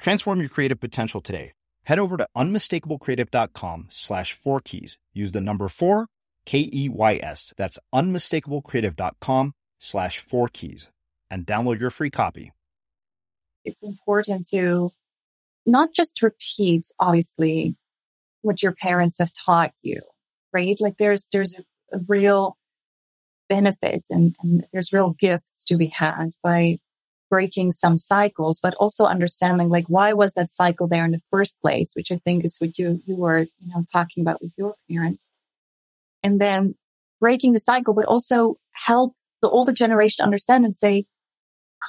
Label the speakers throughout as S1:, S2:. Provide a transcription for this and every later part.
S1: Transform your creative potential today. Head over to unmistakablecreative.com slash four keys. Use the number four, K E Y S. That's unmistakablecreative.com slash four keys and download your free copy.
S2: It's important to not just repeat, obviously, what your parents have taught you, right? Like there's, there's a, real benefit and, and there's real gifts to be had by breaking some cycles, but also understanding like why was that cycle there in the first place, which I think is what you you were you know talking about with your parents, and then breaking the cycle, but also help the older generation understand and say,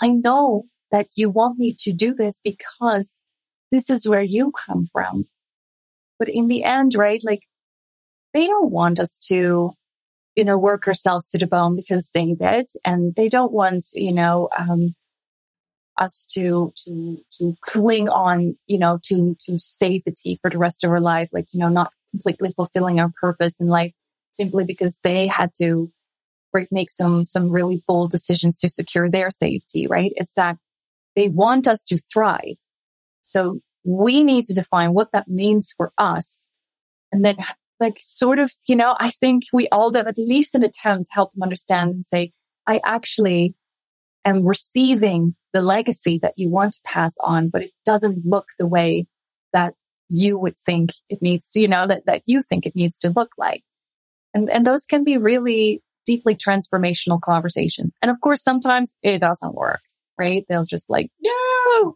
S2: I know that you want me to do this because this is where you come from. But in the end, right, like they don't want us to, you know, work ourselves to the bone because they did. And they don't want, you know, um, us to to to cling on, you know, to to safety for the rest of our life, like you know, not completely fulfilling our purpose in life simply because they had to make some some really bold decisions to secure their safety. Right? It's that they want us to thrive, so we need to define what that means for us, and then like sort of, you know, I think we all have at least an attempt to help them understand and say, I actually am receiving the legacy that you want to pass on, but it doesn't look the way that you would think it needs to, you know, that, that you think it needs to look like. And, and those can be really deeply transformational conversations. And of course, sometimes it doesn't work, right? They'll just like, no,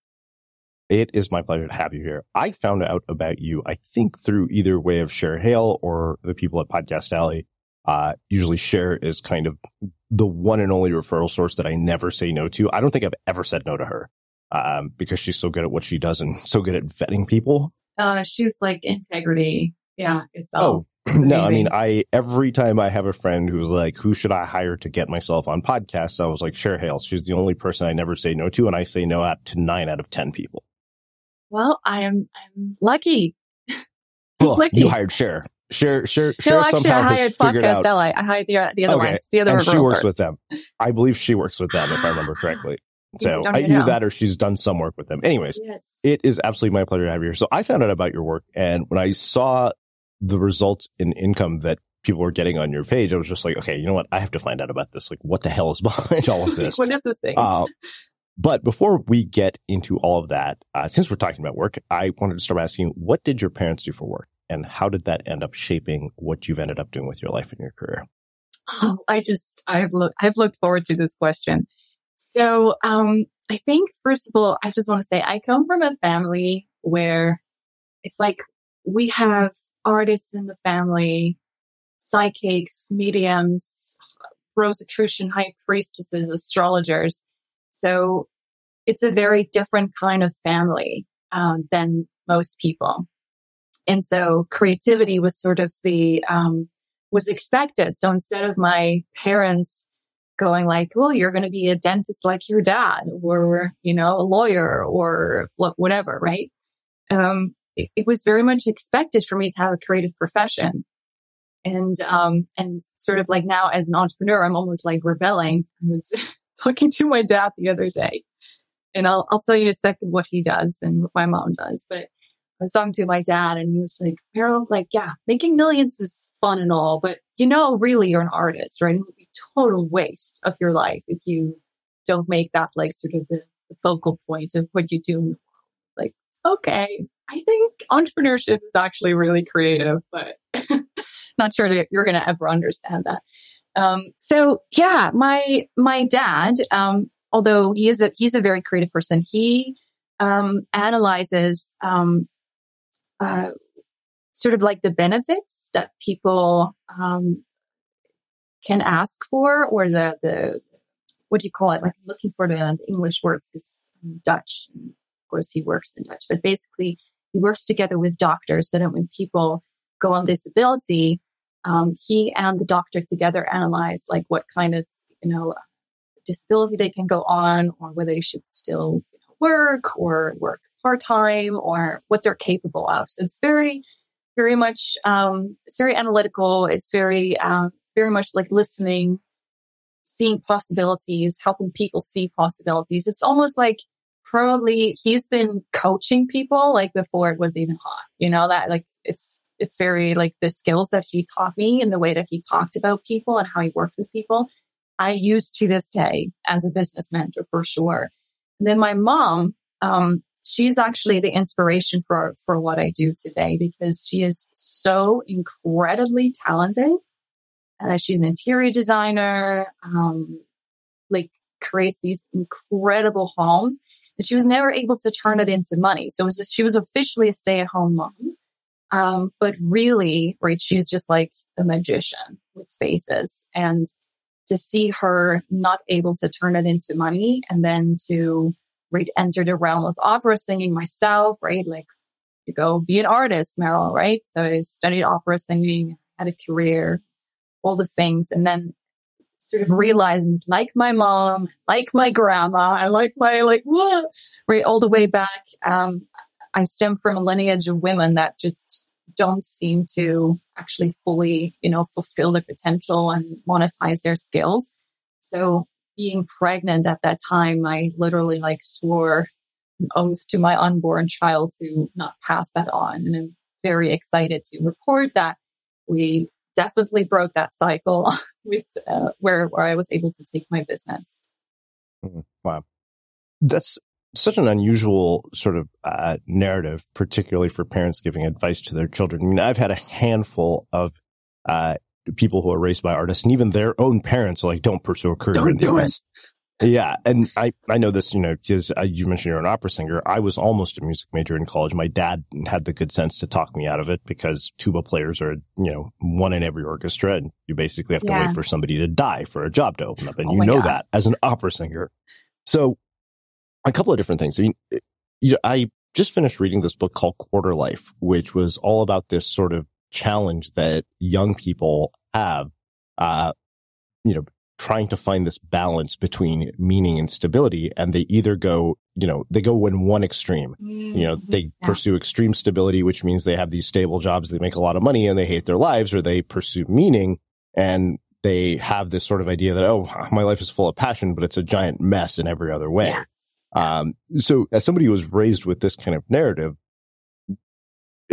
S1: It is my pleasure to have you here. I found out about you, I think, through either way of Cher Hale or the people at Podcast Alley. Uh, usually Cher is kind of the one and only referral source that I never say no to. I don't think I've ever said no to her, um, because she's so good at what she does and so good at vetting people.
S2: Uh, she's like integrity. Yeah. It's
S1: all oh, no, I mean, I, every time I have a friend who's like, who should I hire to get myself on podcasts? I was like, Cher Hale. She's the only person I never say no to. And I say no out to nine out of 10 people.
S2: Well, I am I'm lucky.
S1: Well, lucky. you hired Cher. Cher, Cher, Cher
S2: no, actually, I hired Podcast LA. I hired the, the other
S1: okay.
S2: ones, the other
S1: and she works with them. I believe she works with them, if I remember correctly. So I either that or she's done some work with them. Anyways, yes. it is absolutely my pleasure to have you here. So I found out about your work and when I saw the results in income that people were getting on your page, I was just like, okay, you know what? I have to find out about this. Like, what the hell is behind all of this?
S2: what is this thing?
S1: Uh, but before we get into all of that, uh, since we're talking about work, I wanted to start by asking, you, what did your parents do for work? And how did that end up shaping what you've ended up doing with your life and your career?
S2: Oh, I just, I've looked, I've looked forward to this question. So, um, I think first of all, I just want to say I come from a family where it's like we have artists in the family, psychics, mediums, Rosicrucian high priestesses, astrologers. So it's a very different kind of family um, than most people. And so creativity was sort of the, um, was expected. So instead of my parents going like, well, you're going to be a dentist like your dad or, you know, a lawyer or whatever, right? Um, it, it, was very much expected for me to have a creative profession. And, um, and sort of like now as an entrepreneur, I'm almost like rebelling. I was talking to my dad the other day and I'll, I'll tell you in a second what he does and what my mom does. But I was talking to my dad and he was like, Merel, like, yeah, making millions is fun and all, but you know, really you're an artist, right? It would be total waste of your life if you don't make that like sort of the, the focal point of what you do. Like, okay, I think entrepreneurship is actually really creative, but not sure that you're going to ever understand that. Um, so yeah, my, my dad, um, although he is a, he's a very creative person, he, um, analyzes, um, uh, sort of like the benefits that people, um, can ask for or the, the, what do you call it? Like looking for the, English words is Dutch. Of course, he works in Dutch, but basically he works together with doctors so that when people go on disability, um, he and the doctor together analyze like what kind of, you know, disability they can go on or whether they should still work or work part time or what they're capable of. So it's very, very much, um, it's very analytical. It's very, um, very much like listening seeing possibilities, helping people see possibilities. It's almost like probably he's been coaching people like before it was even hot. You know, that like it's it's very like the skills that he taught me and the way that he talked about people and how he worked with people. I use to this day as a business mentor for sure. And then my mom, um, she's actually the inspiration for for what I do today because she is so incredibly talented uh, she's an interior designer, um, like creates these incredible homes. And she was never able to turn it into money. So was, she was officially a stay at home mom. Um, but really, right, she's just like a magician with spaces. And to see her not able to turn it into money and then to right enter the realm of opera singing myself, right? Like to go be an artist, Merel, right? So I studied opera singing, had a career, all the things. And then sort of realizing, like my mom, like my grandma, I like my, like, what? Right. All the way back. Um, I stem from a lineage of women that just don't seem to actually fully, you know, fulfill their potential and monetize their skills. So being pregnant at that time, I literally like swore an oath to my unborn child to not pass that on. And I'm very excited to report that we definitely broke that cycle with uh, where where I was able to take my business.
S3: Mm-hmm. Wow, that's such an unusual sort of uh, narrative, particularly for parents giving advice to their children. I mean, I've had a handful of uh, people who are raised by artists, and even their own parents are like, "Don't pursue a career
S2: don't
S3: in
S2: do
S3: it." Yeah. And I, I know this, you know, because uh, you mentioned you're an opera singer. I was almost a music major in college. My dad had the good sense to talk me out of it because tuba players are, you know, one in every orchestra and you basically have to yeah. wait for somebody to die for a job to open up. And oh you know God. that as an opera singer. So a couple of different things. I mean, you know, I just finished reading this book called Quarter Life, which was all about this sort of challenge that young people have, uh, you know, trying to find this balance between meaning and stability. And they either go, you know, they go in one extreme. Mm-hmm. You know, they yeah. pursue extreme stability, which means they have these stable jobs, they make a lot of money and they hate their lives, or they pursue meaning and they have this sort of idea that, oh, my life is full of passion, but it's a giant mess in every other way. Yeah. Um, so as somebody who was raised with this kind of narrative,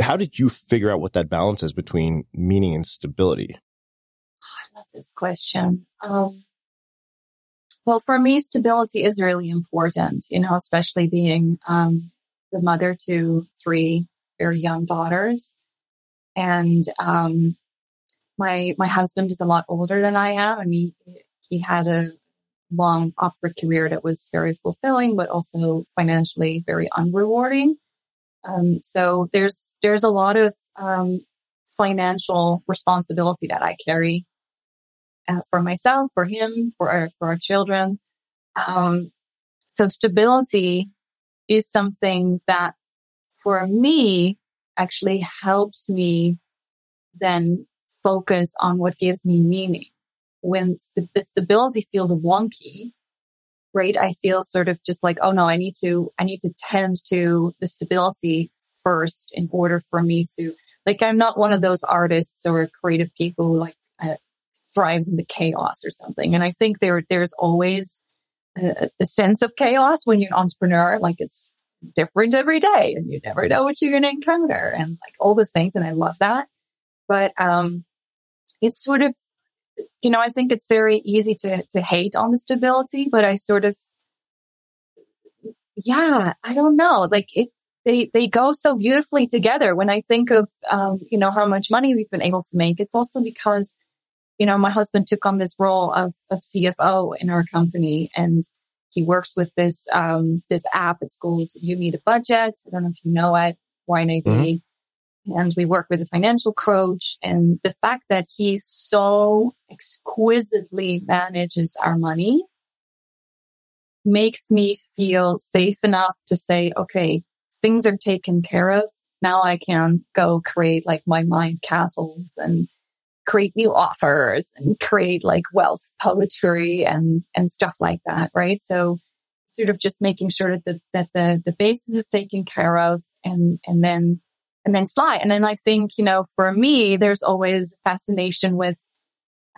S3: how did you figure out what that balance is between meaning and stability?
S2: I love this question. Um, well, for me, stability is really important, you know, especially being um, the mother to three very young daughters. And um, my my husband is a lot older than I am. I mean, he had a long opera career that was very fulfilling, but also financially very unrewarding. Um, so there's there's a lot of um, financial responsibility that I carry uh, for myself, for him, for our, for our children. Um, so stability is something that for me actually helps me then focus on what gives me meaning. When st- the stability feels wonky, right? I feel sort of just like, oh no, I need to, I need to tend to the stability first in order for me to, like, I'm not one of those artists or creative people who like uh, thrives in the chaos or something. And I think there, there's always a, a sense of chaos when you're an entrepreneur. Like it's different every day and you never know what you're going to encounter and like all those things. And I love that. But, um, it's sort of, you know, I think it's very easy to, to hate on the stability, but I sort of, yeah, I don't know. Like it, they, they go so beautifully together. When I think of, um, you know, how much money we've been able to make, it's also because, you know, my husband took on this role of, of CFO in our company and he works with this, um, this app. It's called You Need a Budget. I don't know if you know it, YNAB. Mm-hmm. And we work with a financial coach and the fact that he so exquisitely manages our money makes me feel safe enough to say, okay, things are taken care of. Now I can go create like my mind castles and create new offers and create like wealth poetry and, and stuff like that. Right. So sort of just making sure that the, that the, the basis is taken care of and, and then, and then fly. And then I think, you know, for me, there's always fascination with,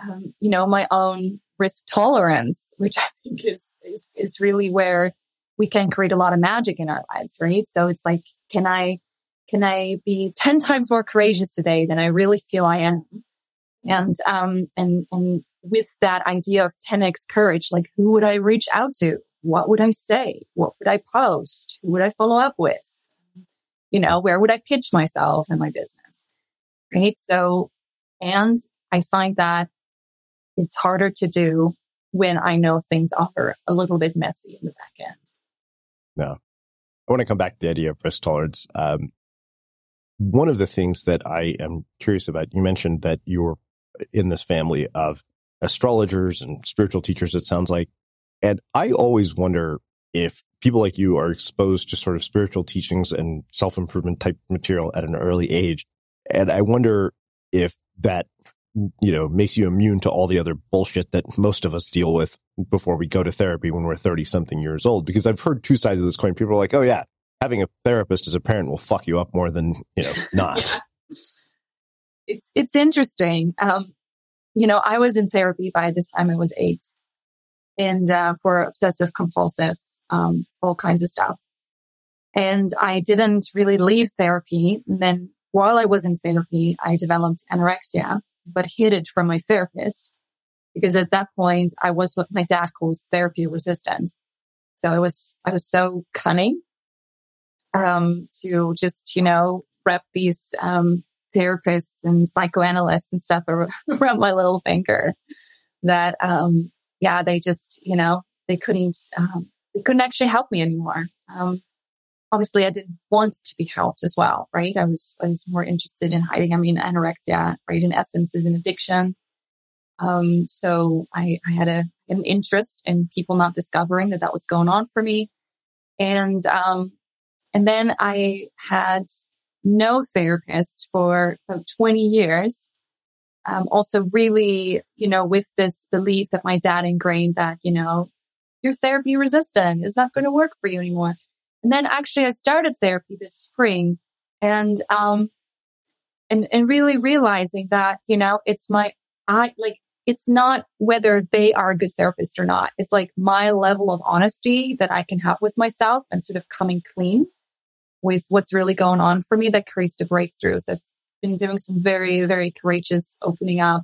S2: um, you know, my own risk tolerance, which I think is, is, is really where we can create a lot of magic in our lives, right? So it's like, can I, can I be 10 times more courageous today than I really feel I am? And, um, and, and with that idea of 10x courage, like who would I reach out to? What would I say? What would I post? Who would I follow up with? You know, where would I pitch myself and my business? Right. So, and I find that it's harder to do when I know things are a little bit messy in the back end.
S3: No. I want to come back to the idea of risk tolerance. Um, one of the things that I am curious about, you mentioned that you're in this family of astrologers and spiritual teachers, it sounds like. And I always wonder if people like you are exposed to sort of spiritual teachings and self improvement type material at an early age. And I wonder if that, you know, makes you immune to all the other bullshit that most of us deal with before we go to therapy when we're 30 something years old. Because I've heard two sides of this coin. People are like, oh yeah, having a therapist as a parent will fuck you up more than, you know, not.
S2: it's it's interesting. Um, you know, I was in therapy by the time I was eight, and uh, for obsessive compulsive, um, all kinds of stuff. And I didn't really leave therapy. And then while I was in therapy, I developed anorexia, but hid it from my therapist because at that point I was what my dad calls therapy resistant. So I was, I was so cunning, um, to just, you know, wrap these, um, therapists and psychoanalysts and stuff around my little finger that, um, yeah, they just, you know, they couldn't, um, they couldn't actually help me anymore. Um, obviously I didn't want to be helped as well, right? I was, I was more interested in hiding. I mean, anorexia, right? In essence is an addiction. Um, so I, I had a, an interest in people not discovering that that was going on for me. And, um, and then I had no therapist for about 20 years. Um, also really, you know, with this belief that my dad ingrained that, you know, you're therapy resistant. It's not going to work for you anymore. And then actually I started therapy this spring and, um, and, and really realizing that, you know, it's my, I like, it's not whether they are a good therapist or not. It's like my level of honesty that I can have with myself and sort of coming clean with what's really going on for me that creates the breakthroughs. I've been doing some very, very courageous opening up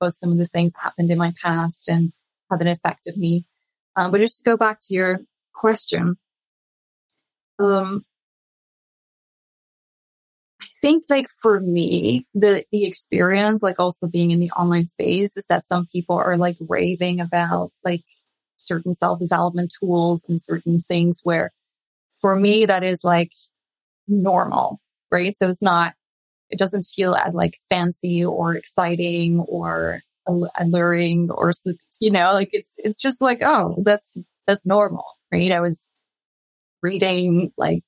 S2: about some of the things that happened in my past and how that affected me. Um, but just to go back to your question, um, I think like for me, the, the experience, like also being in the online space is that some people are like raving about like certain self development tools and certain things where for me, that is like normal, right? So it's not, it doesn't feel as like fancy or exciting or alluring or, you know, like it's, it's just like, oh, that's, that's normal, right? I was reading like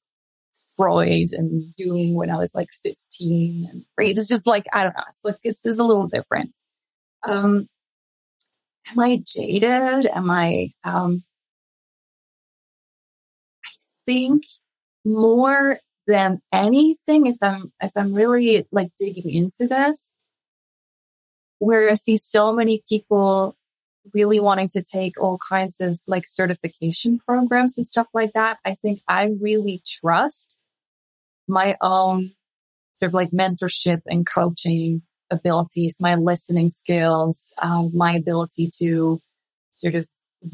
S2: Freud and Jung when I was like 15 and right. It's just like, I don't know. It's like, it's, it's a little different. Um, am I jaded? Am I, um, I think more than anything, if I'm, if I'm really like digging into this, where I see so many people really wanting to take all kinds of like certification programs and stuff like that, I think I really trust my own sort of like mentorship and coaching abilities, my listening skills, um, my ability to sort of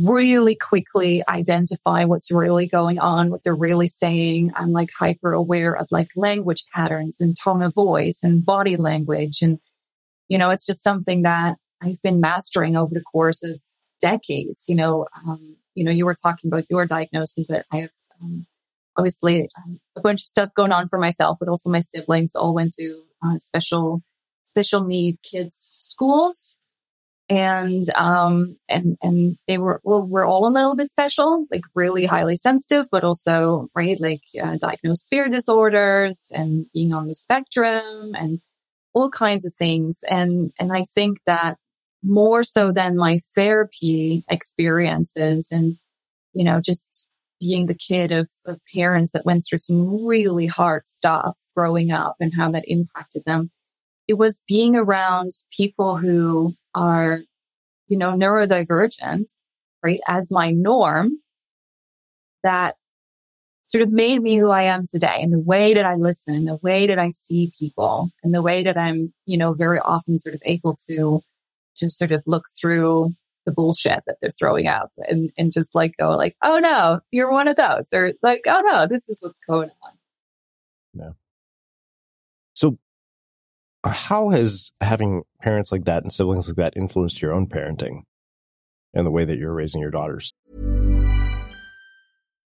S2: really quickly identify what's really going on, what they're really saying. I'm like hyper aware of like language patterns and tone of voice and body language. And, you know, it's just something that I've been mastering over the course of decades. You know, um, you know, you were talking about your diagnosis, but I have um, obviously um, a bunch of stuff going on for myself, but also my siblings all went to uh, special special need kids schools and um and and they were well we're all a little bit special like really highly sensitive but also right like uh, diagnosed fear disorders and being on the spectrum and all kinds of things. And and i think that more so than my therapy experiences and you know just being the kid of, of parents that went through some really hard stuff growing up and how that impacted them it was being around people who are, you know, neurodivergent, right, as my norm that sort of made me who I am today and the way that I listen, and the way that I see people and the way that I'm, you know, very often sort of able to, to sort of look through the bullshit that they're throwing out and, and just like go like, oh no, you're one of those or like, oh no, this is what's going on.
S3: Yeah. So uh, how has having parents like that and siblings like that influenced your own parenting and the way that you're raising your daughters?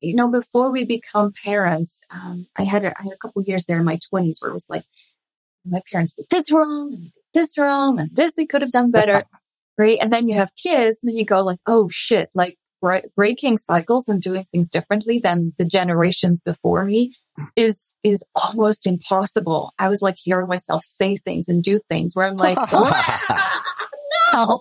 S2: you know, before we become parents, um, I had a, I had a couple years there in my twenties where it was like, my parents did this wrong, and this wrong, and this they could have done better, right? And then you have kids, and you go like, oh shit, like breaking cycles and doing things differently than the generations before me is is almost impossible. I was like hearing myself say things and do things where I'm like, no,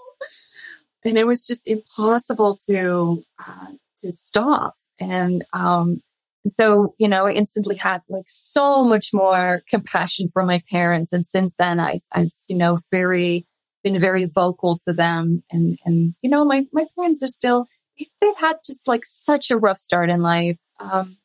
S2: and it was just impossible to uh, to stop. And um, so you know, I instantly had like so much more compassion for my parents. And since then, I I've you know very been very vocal to them. And and you know, my my parents are still they've had just like such a rough start in life. Um,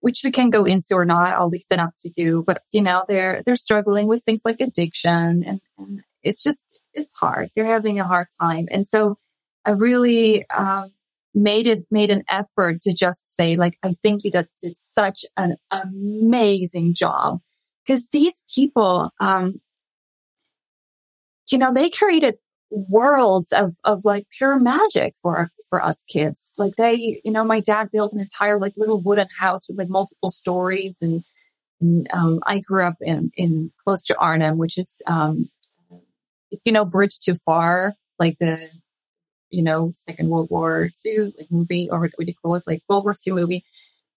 S2: which we can go into or not. I'll leave that up to you. But you know, they're they're struggling with things like addiction, and, and it's just it's hard. They're having a hard time, and so I really um, made it made an effort to just say like I think you did such an amazing job because these people, um, you know, they created worlds of of like pure magic for for us kids. Like they, you know, my dad built an entire like little wooden house with like multiple stories and, and um, I grew up in, in close to Arnhem, which is, um, if you know, Bridge Too Far, like the, you know, Second World War II like movie, or what do you call it? Like World War II movie.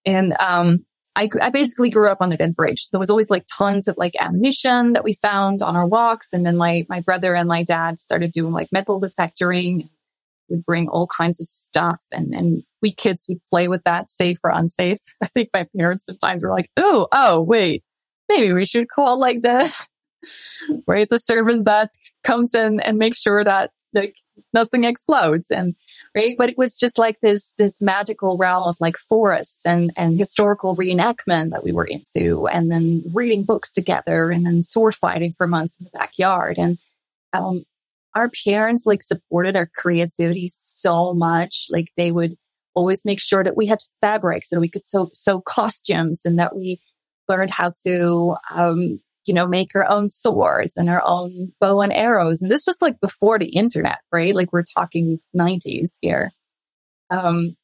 S2: And, um, I, I basically grew up on the dead bridge. There was always like tons of like ammunition that we found on our walks. And then my, my brother and my dad started doing like metal detectoring would bring all kinds of stuff and, and we kids would play with that safe or unsafe. I think my parents sometimes were like, Oh, oh, wait, maybe we should call like the, right? The service that comes in and makes sure that like nothing explodes and, right? But it was just like this, this magical realm of like forests and, and historical reenactment that we were into and then reading books together and then sword fighting for months in the backyard. And, um, our parents like supported our creativity so much. Like they would always make sure that we had fabrics and we could sew, sew costumes and that we learned how to, um, you know, make our own swords and our own bow and arrows. And this was like before the internet, right? Like we're talking nineties here. Um,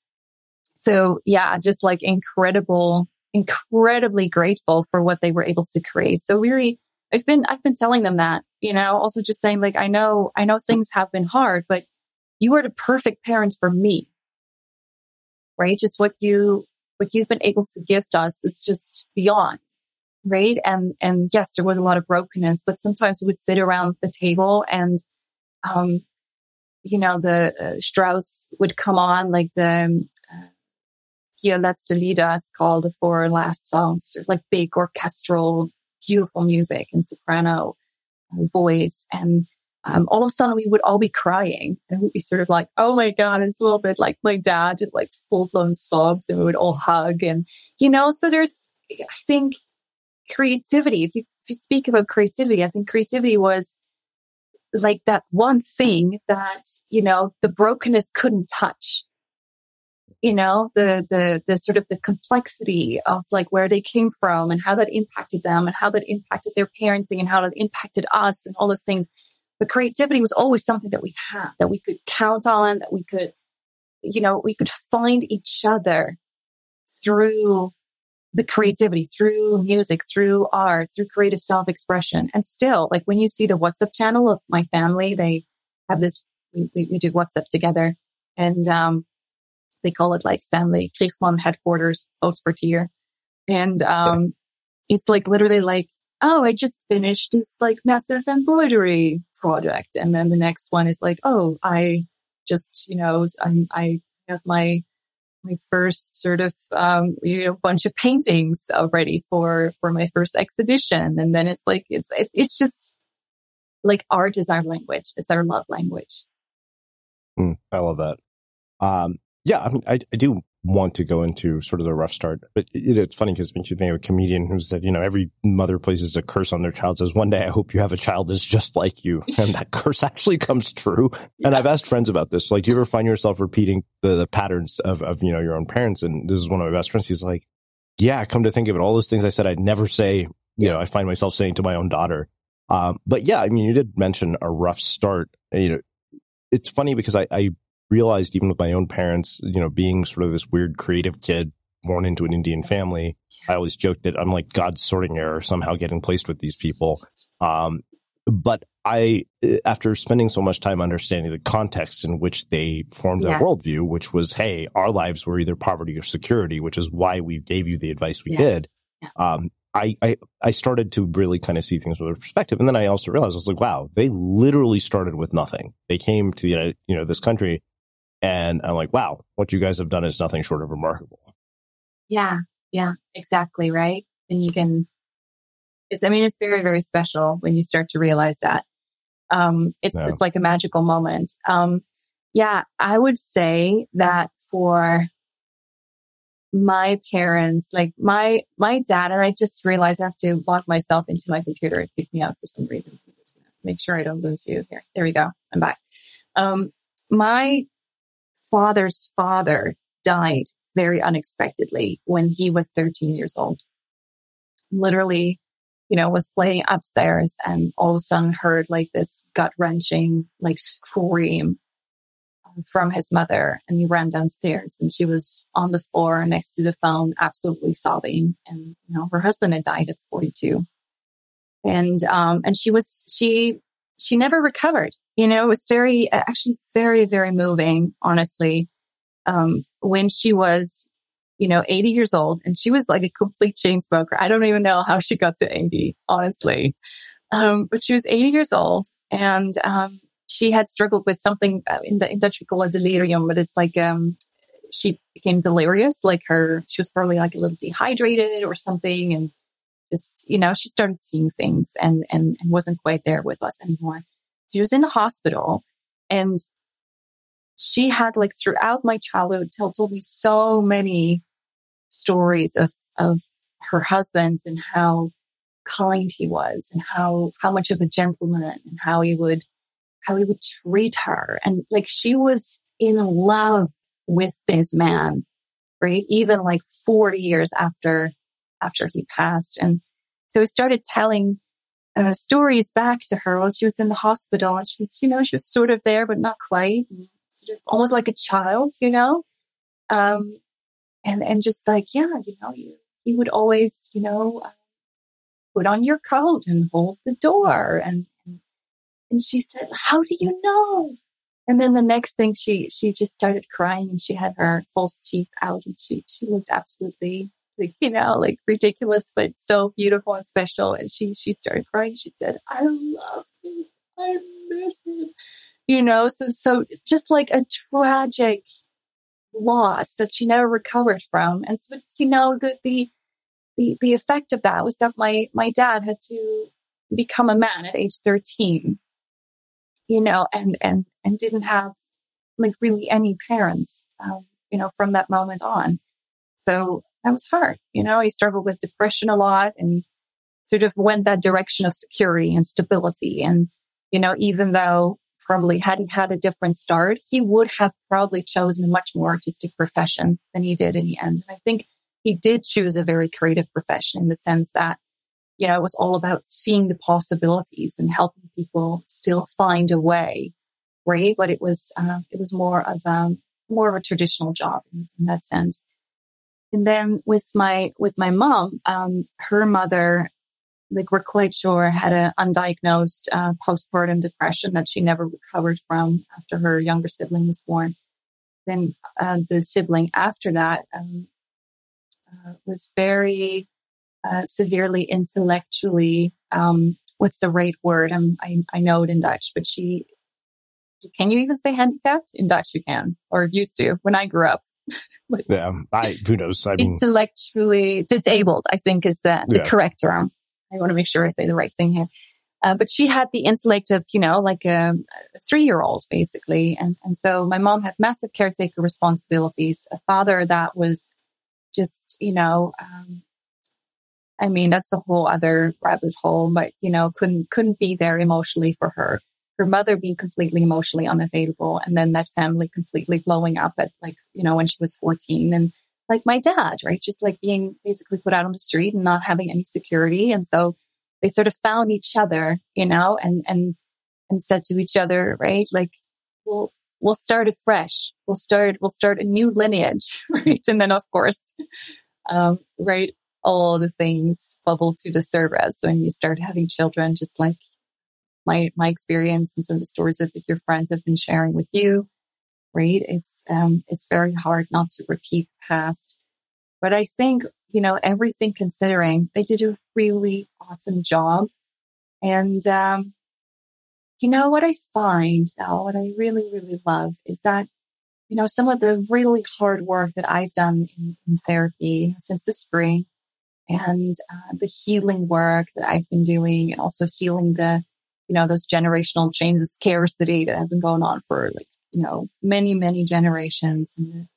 S2: so yeah, just like incredible, incredibly grateful for what they were able to create. So really, I've been, I've been telling them that, you know, also just saying like, I know, I know things have been hard, but you are the perfect parents for me. Right. Just what you, what you've been able to gift us is just beyond. Right. And, and yes, there was a lot of brokenness, but sometimes we would sit around the table and, um, you know, the uh, Strauss would come on like the, um, uh, yeah, that's the. It's called the four last songs, like big orchestral beautiful music and soprano uh, voice. And um, all of a sudden we would all be crying and we'd be sort of like, oh my God, it's a little bit like my dad did like full blown sobs and we would all hug. And, you know, so there's, I think creativity, if you, if you speak about creativity, I think creativity was like that one thing that, you know, the brokenness couldn't touch you know, the, the, the sort of the complexity of like where they came from and how that impacted them and how that impacted their parenting and how that impacted us and all those things. But creativity was always something that we had, that we could count on, that we could, you know, we could find each other through the creativity, through music, through art, through creative self expression. And still, like when you see the WhatsApp channel of my family, they have this, we, we, do WhatsApp together. And, um, they call it like family Kriegsman headquarters tier, And, um, it's like literally like, oh, I just finished this like massive embroidery project. And then the next one is like, oh, I just, you know, I, I have my, my first sort of, um, you know, bunch of paintings already for, for my first exhibition. And then it's like, it's, it, it's just like art is our language. It's our love language.
S3: Mm, I love that. Um, yeah, I, mean, I, I, do want to go into sort of the rough start. But it, it's funny because you think of a comedian who said, you know, every mother places a curse on their child says, one day I hope you have a child that's just like you. And that curse actually comes true. Yeah. And I've asked friends about this. Like, do you ever find yourself repeating the, the patterns of, of, you know, your own parents? And this is one of my best friends. He's like, yeah, come to think of it, all those things I said I'd never say, you know, I find myself saying to my own daughter. Um, but yeah, I mean, you did mention a rough start. You know, it's funny because I, I realized even with my own parents, you know, being sort of this weird creative kid born into an Indian family, I always joked that I'm like God's sorting error somehow getting placed with these people. Um, but I, after spending so much time understanding the context in which they formed their yes. worldview, which was, hey, our lives were either poverty or security, which is why we gave you the advice we yes. did. Um, I, I, I started to really kind of see things with a perspective. And then I also realized I was like, wow, they literally started with nothing. They came to the, you know, this country and I'm like, wow, what you guys have done is nothing short of remarkable.
S2: Yeah. Yeah, exactly. Right. And you can, it's, I mean, it's very, very special when you start to realize that. Um, it's, yeah. it's like a magical moment. Um, yeah, I would say that for my parents, like my, my dad, and I just realized I have to lock myself into my computer. It kicked me out for some reason. Make sure I don't lose you here. There we go. I'm back. Um, my father's father died very unexpectedly when he was 13 years old. Literally, you know, was playing upstairs and all of a sudden heard like this gut wrenching, like scream from his mother. And he ran downstairs and she was on the floor next to the phone, absolutely sobbing. And, you know, her husband had died at 42. And, um, and she was, she, she never recovered. You know, it was very, actually very, very moving, honestly. Um, when she was, you know, 80 years old and she was like a complete chain smoker. I don't even know how she got to 80, honestly. Um, but she was 80 years old and, um, she had struggled with something uh, in, the, in Dutch we call it delirium, but it's like, um, she became delirious, like her, she was probably like a little dehydrated or something. And just, you know, she started seeing things and, and, and wasn't quite there with us anymore. She was in the hospital and she had like throughout my childhood told, told me so many stories of, of her husband and how kind he was and how, how much of a gentleman and how he would, how he would treat her. And like she was in love with this man, right? Even like 40 years after, after he passed. And so he started telling uh, stories back to her while she was in the hospital. And she was, you know, she was sort of there, but not quite. Sort of almost like a child, you know? Um, and, and just like, yeah, you know, you, you would always, you know, uh, put on your coat and hold the door. And, and, she said, how do you know? And then the next thing she, she just started crying and she had her false teeth out and she, she looked absolutely like, you know, like ridiculous, but so beautiful and special. And she, she started crying. She said, I love him. I miss him. You know, so, so just like a tragic loss that she never recovered from. And so, you know, the, the, the, the effect of that was that my, my dad had to become a man at age 13, you know, and, and, and didn't have like really any parents, um, you know, from that moment on. So that was hard. You know, he struggled with depression a lot and sort of went that direction of security and stability. And, you know, even though probably had he had a different start, he would have probably chosen a much more artistic profession than he did in the end. And I think he did choose a very creative profession in the sense that, you know, it was all about seeing the possibilities and helping people still find a way, right? But it was, uh, it was more of, um, more of a traditional job in, in that sense. And then with my, with my mom, um, her mother, like we're quite sure had an undiagnosed, uh, postpartum depression that she never recovered from after her younger sibling was born. Then, uh, the sibling after that, um, uh, was very, uh, severely intellectually, um, what's the right word? I'm, I, I know it in Dutch, but she, can you even say handicapped? In Dutch, you can, or used to when I grew up.
S3: yeah, I who knows? I
S2: mean, intellectually disabled. I think is the, the yeah. correct term. I want to make sure I say the right thing here. Uh, but she had the intellect of, you know, like a, a three year old basically. And, and so my mom had massive caretaker responsibilities, a father that was just, you know, um, I mean, that's a whole other rabbit hole, but, you know, couldn't, couldn't be there emotionally for her. Her mother being completely emotionally unavailable and then that family completely blowing up at like, you know, when she was 14 and like my dad, right? Just like being basically put out on the street and not having any security. And so they sort of found each other, you know, and, and, and said to each other, right? Like, we'll, we'll start afresh. We'll start, we'll start a new lineage, right? And then of course, um, right. All the things bubble to the surface when you start having children, just like my, my experience and some of the stories that your friends have been sharing with you, right? It's, um, it's very hard not to repeat the past. But I think you know, everything considering, they did a really awesome job. And, um, you know, what I find now, what I really, really love is that, you know, some of the really hard work that I've done in, in therapy since the spring and uh, the healing work that I've been doing and also healing the, you know, those generational chains of scarcity that have been going on for like, you know, many, many generations and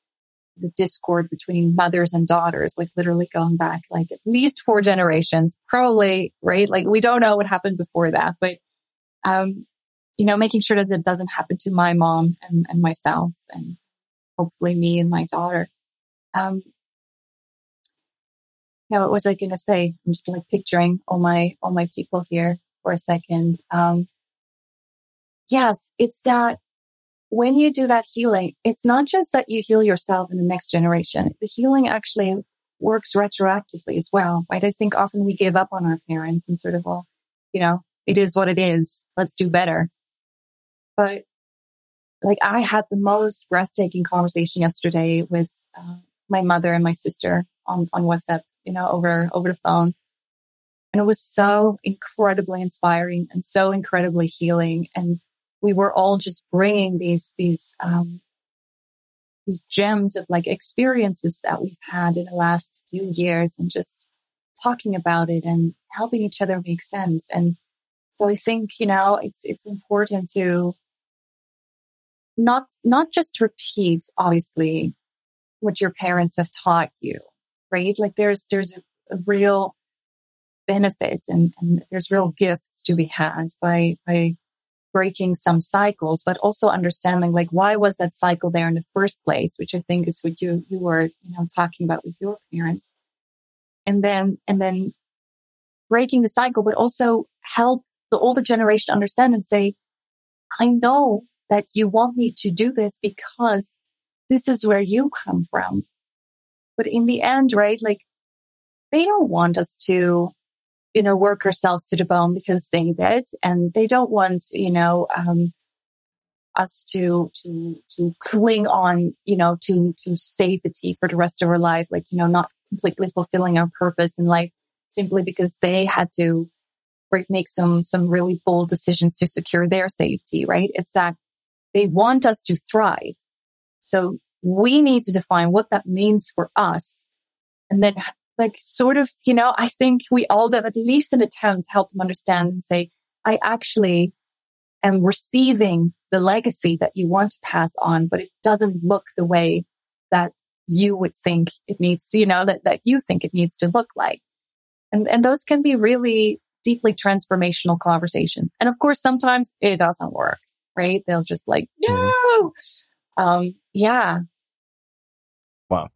S2: the discord between mothers and daughters, like literally going back like at least four generations, probably, right? Like we don't know what happened before that, but, um, you know, making sure that that doesn't happen to my mom and, and myself and hopefully me and my daughter. Um, yeah, what was I going to say? I'm just like picturing all my, all my people here for a second. Um, yes, it's that when you do that healing, it's not just that you heal yourself in the next generation. The healing actually works retroactively as well, right? I think often we give up on our parents and sort of, well, you know, it is what it is. Let's do better. But like I had the most breathtaking conversation yesterday with uh, my mother and my sister on, on WhatsApp, you know, over, over the phone. And it was so incredibly inspiring and so incredibly healing. And we were all just bringing these, these, um, these gems of like experiences that we've had in the last few years and just talking about it and helping each other make sense. And so I think, you know, it's, it's important to not, not just repeat, obviously, what your parents have taught you, right? Like there's, there's a, a real benefit and, and there's real gifts to be had by, by breaking some cycles, but also understanding like why was that cycle there in the first place, which I think is what you you were you know talking about with your parents, and then and then breaking the cycle, but also help the older generation understand and say, I know that you want me to do this because this is where you come from. But in the end, right, like they don't want us to you know, work ourselves to the bone because they did and they don't want, you know, um, us to, to, to cling on, you know, to, to safety for the rest of our life, like, you know, not completely fulfilling our purpose in life simply because they had to make some, some really bold decisions to secure their safety, right? It's that they want us to thrive. So we need to define what that means for us and then like sort of, you know, I think we all did at least an attempt to help them understand and say, I actually am receiving the legacy that you want to pass on, but it doesn't look the way that you would think it needs to, you know, that, that you think it needs to look like. And, and those can be really deeply transformational conversations. And of course, sometimes it doesn't work, right? They'll just like, no. Um, yeah.
S3: Wow.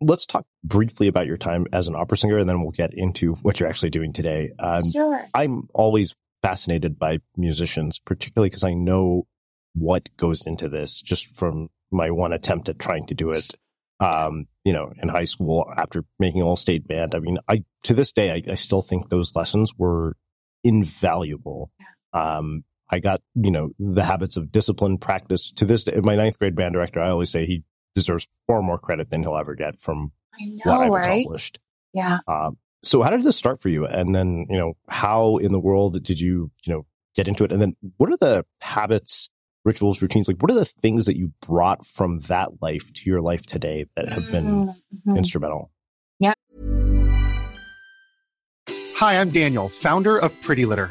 S3: Let's talk briefly about your time as an opera singer, and then we'll get into what you're actually doing today.
S2: Um, sure.
S3: I'm always fascinated by musicians, particularly because I know what goes into this just from my one attempt at trying to do it. Um, you know, in high school after making all state band. I mean, I, to this day, I, I still think those lessons were invaluable. Um, I got, you know, the habits of discipline practice to this day. My ninth grade band director, I always say he deserves far more credit than he'll ever get from
S2: know,
S3: what I've
S2: right?
S3: accomplished.
S2: Yeah.
S3: Um, so how did this start for you? And then, you know, how in the world did you, you know, get into it? And then what are the habits, rituals, routines? Like what are the things that you brought from that life to your life today that have been mm-hmm. instrumental?
S2: Yeah.
S4: Hi, I'm Daniel, founder of Pretty Litter.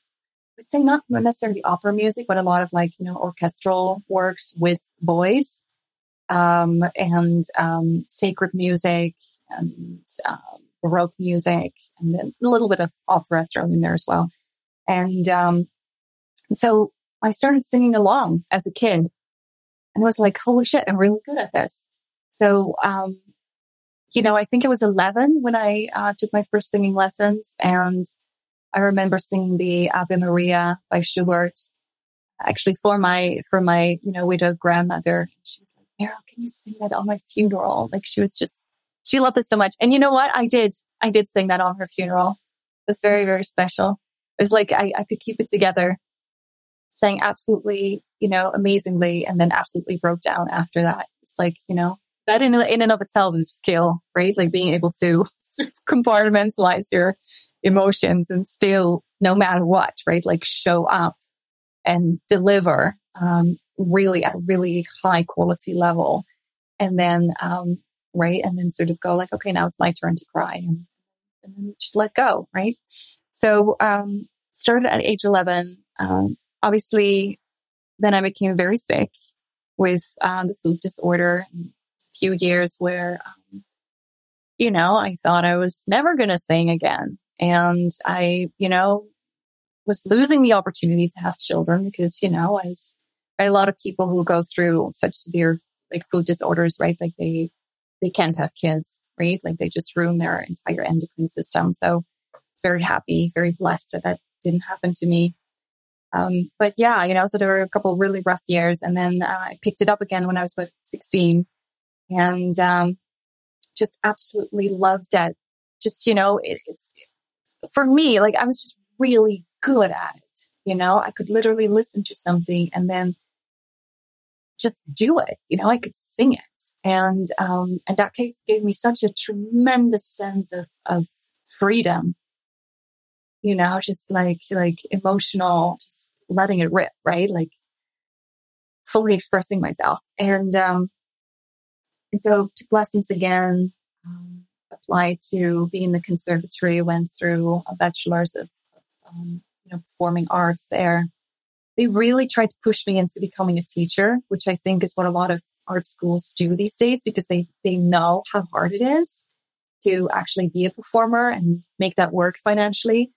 S2: would say not necessarily opera music, but a lot of like, you know, orchestral works with voice, um, and, um, sacred music and, um, Baroque music and then a little bit of opera thrown in there as well. And, um, so I started singing along as a kid and was like, holy shit, I'm really good at this. So, um, you know, I think it was 11 when I uh, took my first singing lessons and I remember singing the Ave Maria by Schubert, actually for my, for my, you know, widowed grandmother. She was like, Merel, can you sing that on my funeral? Like she was just, she loved it so much. And you know what? I did, I did sing that on her funeral. It was very, very special. It was like I, I could keep it together, sang absolutely, you know, amazingly, and then absolutely broke down after that. It's like, you know, that in, in and of itself is skill, right? Like being able to compartmentalize your emotions and still, no matter what, right? Like show up and deliver, um, really at a really high quality level. And then, um, right. And then sort of go like, okay, now it's my turn to cry and, and then let go. Right. So, um, started at age 11. Um, obviously then I became very sick with, um, the food disorder a few years where, um, you know, I thought I was never going to sing again. And I, you know, was losing the opportunity to have children because, you know, I was, I a lot of people who go through such severe like food disorders, right? Like they, they can't have kids, right? Like they just ruin their entire endocrine system. So it's very happy, very blessed that that didn't happen to me. Um, but yeah, you know, so there were a couple really rough years and then uh, I picked it up again when I was about 16 and, um, just absolutely loved it. Just, you know, it, it's for me, like I was just really good at it. You know, I could literally listen to something and then just do it. You know, I could sing it. And, um, and that gave, gave me such a tremendous sense of, of freedom. You know, just like, like emotional, just letting it rip, right? Like fully expressing myself. And, um, and so took lessons again, um, applied to be in the conservatory, went through a bachelor's of, um, you know, performing arts there. They really tried to push me into becoming a teacher, which I think is what a lot of art schools do these days because they, they know how hard it is to actually be a performer and make that work financially.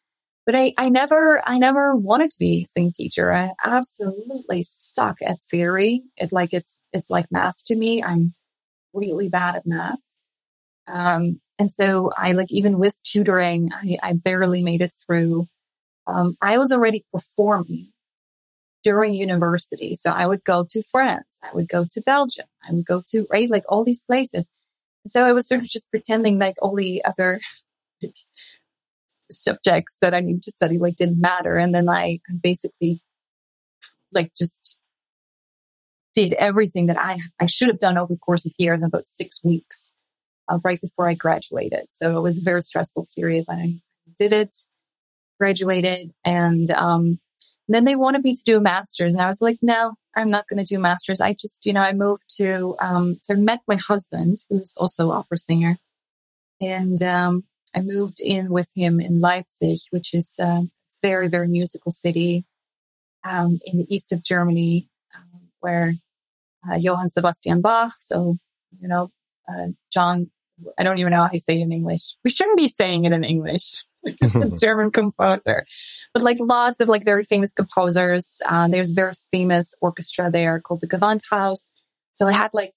S2: But I, I never, I never wanted to be a teacher. I absolutely suck at theory. It like, it's, it's like math to me. I'm really bad at math. Um, and so I like, even with tutoring, I, I barely made it through. Um, I was already performing during university. So I would go to France. I would go to Belgium. I would go to, right? Like all these places. So I was sort of just pretending like all the other subjects that I need to study like didn't matter. And then I basically like just did everything that I, I should have done over the course of years in about six weeks, uh, right before I graduated. So it was a very stressful period, but I did it, graduated, and, um, then they wanted me to do a master's. And I was like, no, I'm not going to do master's. I just, you know, I moved to, um, so I met my husband, who's also opera singer. And, um, I moved in with him in Leipzig, which is a very, very musical city, um, in the east of Germany, um, where uh, Johann Sebastian Bach. So, you know, uh, John, I don't even know how you say it in English. We shouldn't be saying it in English. it's a German composer, but like lots of like very famous composers. Uh, there's a very famous orchestra there called the Gewandhaus. So I had like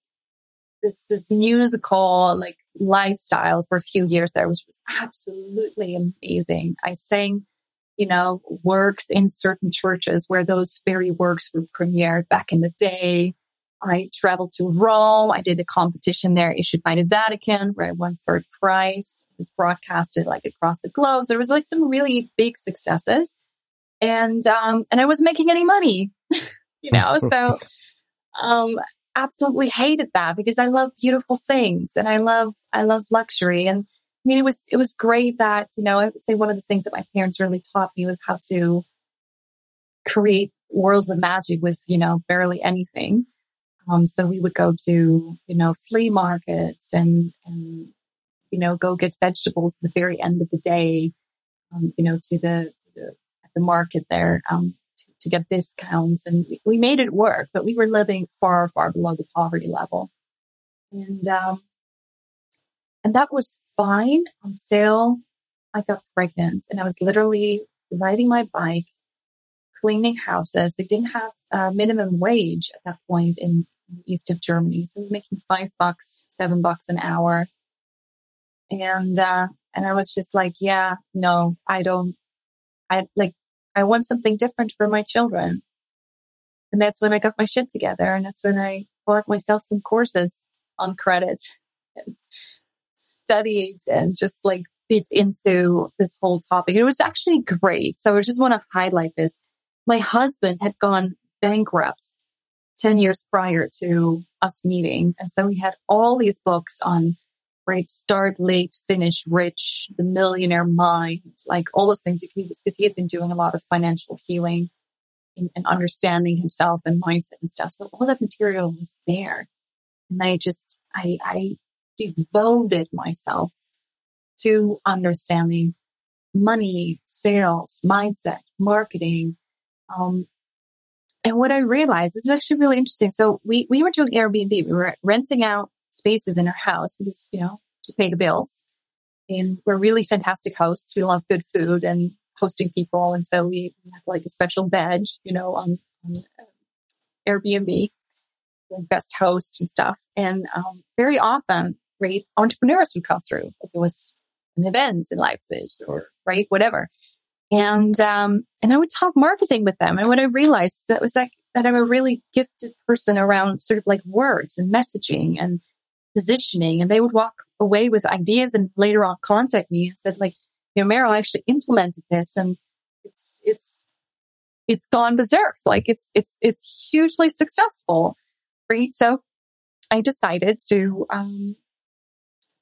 S2: this, this musical like lifestyle for a few years there, which was absolutely amazing. I sang, you know, works in certain churches where those very works were premiered back in the day. I traveled to Rome. I did a competition there issued by the Vatican where I won third prize. It was broadcasted like across the globe. So there was like some really big successes. And, um, and I wasn't making any money, you know, so, um, absolutely hated that because I love beautiful things and I love, I love luxury. And I mean, it was, it was great that, you know, I would say one of the things that my parents really taught me was how to create worlds of magic with, you know, barely anything. Um, so we would go to, you know, flea markets and, and, you know, go get vegetables at the very end of the day, um, you know, to the, to the, the market there, um, to, to, get discounts. And we, we, made it work, but we were living far, far below the poverty level. And, um, and that was fine until I got pregnant and I was literally riding my bike, cleaning houses. They didn't have a minimum wage at that point in, east of Germany. So I was making five bucks, seven bucks an hour. And, uh, and I was just like, yeah, no, I don't, I like, I want something different for my children. And that's when I got my shit together. And that's when I bought myself some courses on credit and studied and just like bit into this whole topic. It was actually great. So I just want to highlight this. My husband had gone bankrupt 10 years prior to us meeting. And so he had all these books on right start late, finish rich, the millionaire mind, like all those things because he had been doing a lot of financial healing and, and understanding himself and mindset and stuff. So all that material was there. And I just, I, I devoted myself to understanding money, sales, mindset, marketing, um, and what I realized is actually really interesting. So we, we were doing Airbnb. We were renting out spaces in our house because, you know, to pay the bills. and we're really fantastic hosts. We love good food and hosting people. And so we have like a special badge, you know, on, on Airbnb, like best host and stuff. And um, very often, right, entrepreneurs would come through. Like there was an event in Leipzig or right, whatever. And um, and I would talk marketing with them. And what I realized that was like that I'm a really gifted person around sort of like words and messaging and positioning. And they would walk away with ideas and later on contact me and said like, you know, Merel actually implemented this and it's it's it's gone berserk. Like it's it's it's hugely successful. Right. So I decided to um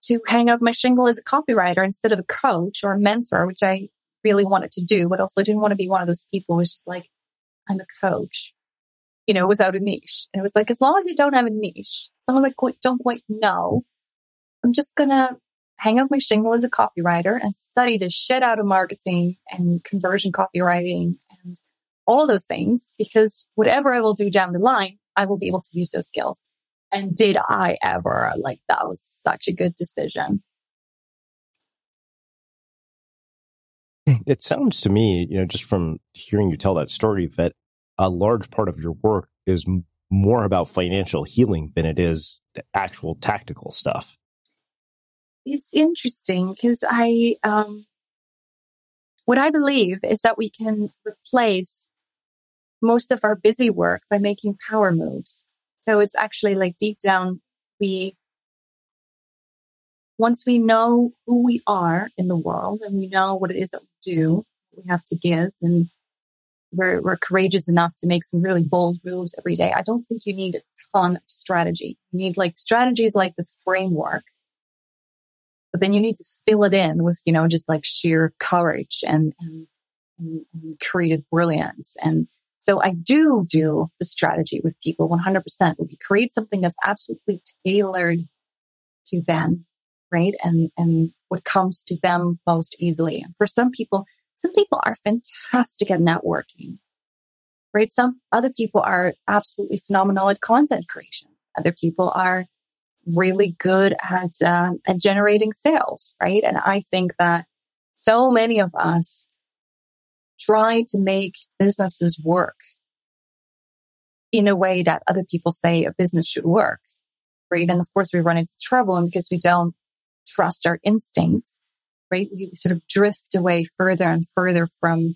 S2: to hang up my shingle as a copywriter instead of a coach or a mentor, which I really wanted to do, but also didn't want to be one of those people who's just like, I'm a coach, you know, without a niche. And it was like, as long as you don't have a niche, someone like don't quite know, I'm just gonna hang up my shingle as a copywriter and study the shit out of marketing and conversion copywriting and all those things because whatever I will do down the line, I will be able to use those skills. And did I ever? Like that was such a good decision.
S3: It sounds to me, you know, just from hearing you tell that story, that a large part of your work is more about financial healing than it is the actual tactical stuff.
S2: It's interesting because I, um, what I believe is that we can replace most of our busy work by making power moves. So it's actually like deep down, we once we know who we are in the world and we know what it is that we do, we have to give and we're, we're courageous enough to make some really bold moves every day. I don't think you need a ton of strategy. You need like strategies like the framework, but then you need to fill it in with, you know, just like sheer courage and, and, and, and creative brilliance. And so I do do the strategy with people 100%. We create something that's absolutely tailored to them right? And, and what comes to them most easily. For some people, some people are fantastic at networking, right? Some other people are absolutely phenomenal at content creation. Other people are really good at, uh, at generating sales, right? And I think that so many of us try to make businesses work in a way that other people say a business should work, right? And of course, we run into trouble and because we don't trust our instincts, right? We sort of drift away further and further from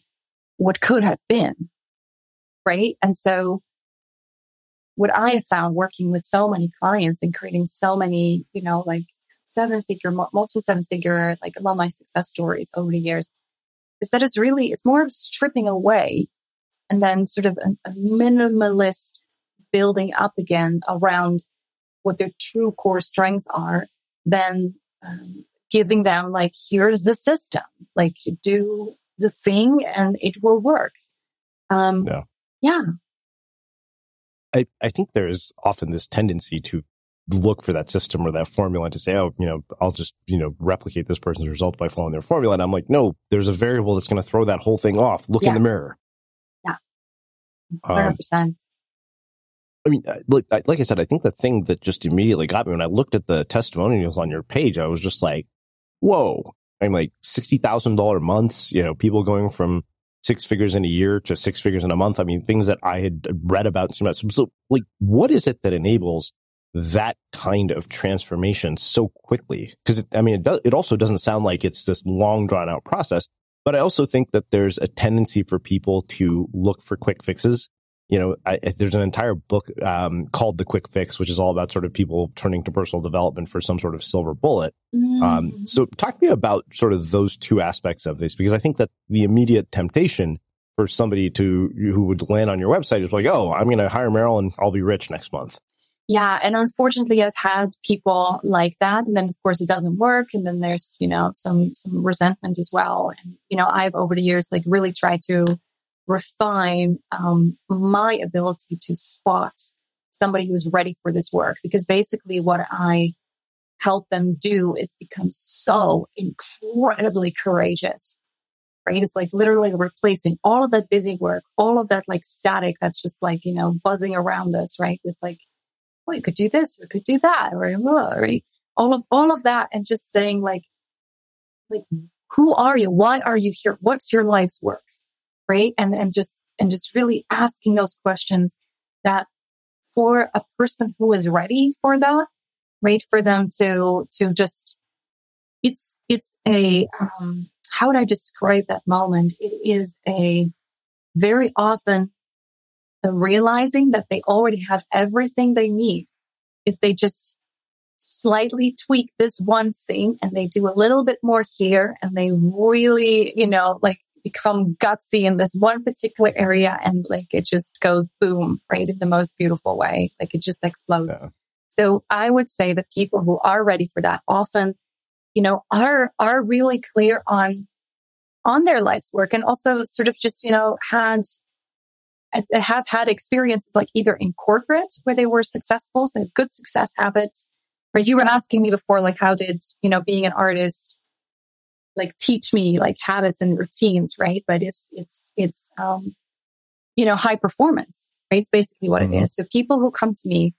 S2: what could have been, right? And so what I have found working with so many clients and creating so many, you know, like seven figure, multiple seven figure, like alumni success stories over the years is that it's really, it's more of stripping away and then sort of a, a minimalist building up again around what their true core strengths are than um, giving them like, here's the system, like do the thing and it will work. Um, yeah. yeah.
S3: I, I think there's often this tendency to look for that system or that formula and to say, oh, you know, I'll just, you know, replicate this person's result by following their formula. And I'm like, no, there's a variable that's going to throw that whole thing off. Look yeah. in the mirror.
S2: Yeah. 100%. Um,
S3: I mean, like, like I said, I think the thing that just immediately got me when I looked at the testimonials on your page, I was just like, whoa. I'm like $60,000 months, you know, people going from six figures in a year to six figures in a month. I mean, things that I had read about. So like, what is it that enables that kind of transformation so quickly? Cause I mean, it, it also doesn't sound like it's this long drawn out process, but I also think that there's a tendency for people to look for quick fixes you know, I, there's an entire book um, called The Quick Fix, which is all about sort of people turning to personal development for some sort of silver bullet. Mm. Um, so, talk to me about sort of those two aspects of this, because I think that the immediate temptation for somebody to who would land on your website is like, oh, I'm going to hire Merel and I'll be rich next month.
S2: Yeah, and unfortunately, I've had people like that, and then of course it doesn't work, and then there's you know some some resentment as well. And you know, I've over the years like really tried to refine um, my ability to spot somebody who is ready for this work because basically what I help them do is become so incredibly courageous. Right? It's like literally replacing all of that busy work, all of that like static that's just like, you know, buzzing around us, right? With like, oh, you could do this, or could do that, or right? All of all of that and just saying like, like, who are you? Why are you here? What's your life's work? Right. And, and just, and just really asking those questions that for a person who is ready for that, right? For them to, to just, it's, it's a, um, how would I describe that moment? It is a very often realizing that they already have everything they need if they just slightly tweak this one thing and they do a little bit more here and they really, you know, like become gutsy in this one particular area and like it just goes boom, right? In the most beautiful way. Like it just explodes. Yeah. So I would say that people who are ready for that often, you know, are, are really clear on, on their life's work and also sort of just, you know, had uh, have had experiences like either in corporate where they were successful, so good success habits. Whereas you were asking me before, like, how did, you know, being an artist, like teach me like habits and routines, right? But it's, it's, it's, um, you know, high performance, right? It's basically what mm-hmm. it is. So people who come to me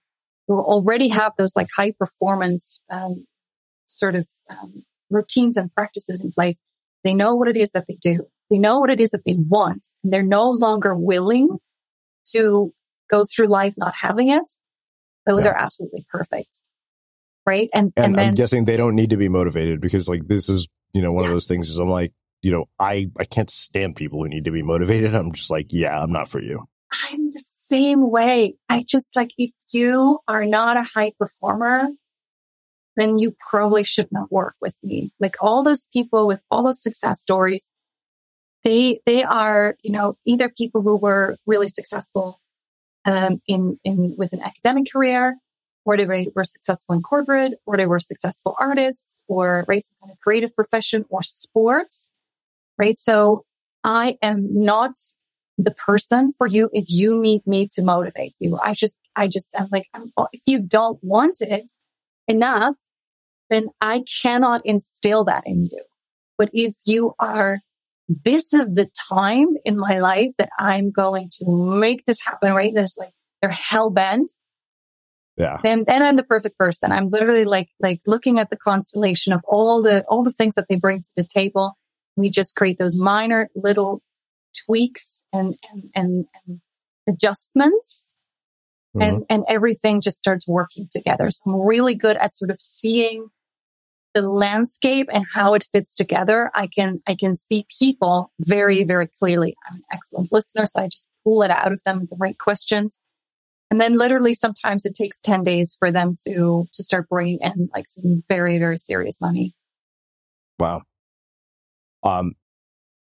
S2: who already have those like high performance, um, sort of, um, routines and practices in place, they know what it is that they do. They know what it is that they want and they're no longer willing to go through life not having it. Those yeah. are absolutely perfect. Right.
S3: And, and, and then, I'm guessing they don't need to be motivated because like this is, you know, one yes. of those things is I'm like, you know, I, I can't stand people who need to be motivated. I'm just like, yeah, I'm not for you.
S2: I'm the same way. I just like, if you are not a high performer, then you probably should not work with me. Like all those people with all those success stories, they they are you know either people who were really successful um, in in with an academic career or they were successful in corporate or they were successful artists or right some kind of creative profession or sports right so i am not the person for you if you need me to motivate you i just i just I'm like I'm, if you don't want it enough then i cannot instill that in you but if you are this is the time in my life that I'm going to make this happen, right? There's like, they're hell bent.
S3: Yeah.
S2: Then, then I'm the perfect person. I'm literally like, like looking at the constellation of all the, all the things that they bring to the table. We just create those minor little tweaks and, and, and, and adjustments. Mm-hmm. And, and everything just starts working together. So I'm really good at sort of seeing the landscape and how it fits together, I can, I can see people very, very clearly. I'm an excellent listener. So I just pull it out of them with the right questions. And then literally sometimes it takes 10 days for them to, to start bringing in like some very, very serious money.
S3: Wow. Um,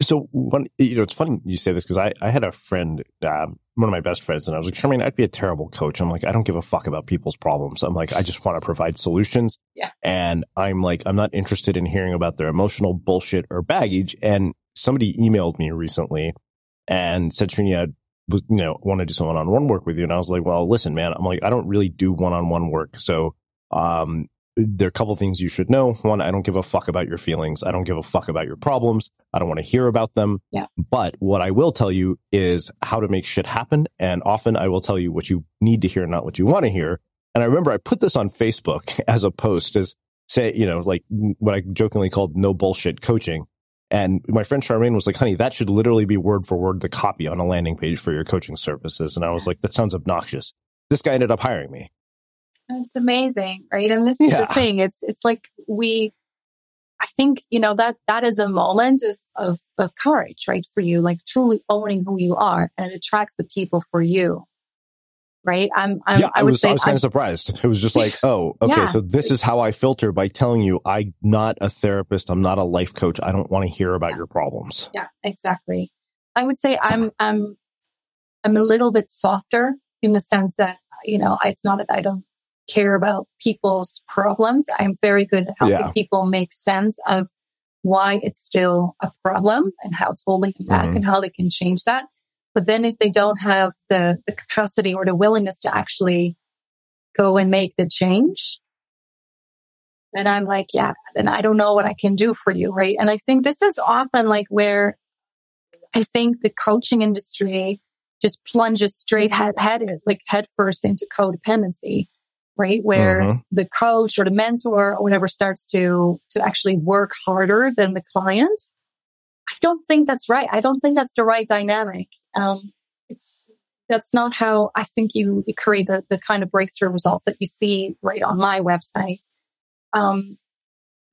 S3: so one, you know, it's funny you say this because I, I had a friend, um, one of my best friends, and I was like, Charmaine, I'd be a terrible coach. I'm like, I don't give a fuck about people's problems. I'm like, I just want to provide solutions.
S2: Yeah.
S3: And I'm like, I'm not interested in hearing about their emotional bullshit or baggage. And somebody emailed me recently and said, Srini, was, you know, want to do some one-on-one work with you. And I was like, well, listen, man, I'm like, I don't really do one-on-one work. So, um, there are a couple things you should know. One, I don't give a fuck about your feelings. I don't give a fuck about your problems. I don't want to hear about them.
S2: Yeah.
S3: But what I will tell you is how to make shit happen. And often I will tell you what you need to hear, not what you want to hear. And I remember I put this on Facebook as a post as say, you know, like what I jokingly called no bullshit coaching. And my friend Charmaine was like, honey, that should literally be word for word the copy on a landing page for your coaching services. And I was like, that sounds obnoxious. This guy ended up hiring me.
S2: It's amazing, right? And this is yeah. the thing. It's it's like we I think, you know, that that is a moment of, of of courage, right? For you, like truly owning who you are and it attracts the people for you. Right. I'm, I'm
S3: yeah, I, would was, say I was kind of surprised. It was just like, oh, okay. Yeah. So this is how I filter by telling you I'm not a therapist. I'm not a life coach. I don't want to hear about
S2: yeah.
S3: your problems.
S2: Yeah, exactly. I would say I'm, I'm, I'm a little bit softer in the sense that, you know, it's not that I don't care about people's problems. I'm very good at helping yeah. people make sense of why it's still a problem and how it's holding them back mm-hmm. and how they can change that. But then if they don't have the, the capacity or the willingness to actually go and make the change, then I'm like, yeah, then I don't know what I can do for you. Right. And I think this is often like where I think the coaching industry just plunges straight head, headed, like headfirst into codependency right? Where mm-hmm. the coach or the mentor or whatever starts to, to actually work harder than the client. I don't think that's right. I don't think that's the right dynamic. Um, it's, that's not how I think you, you create the, the kind of breakthrough results that you see right on my website. Um,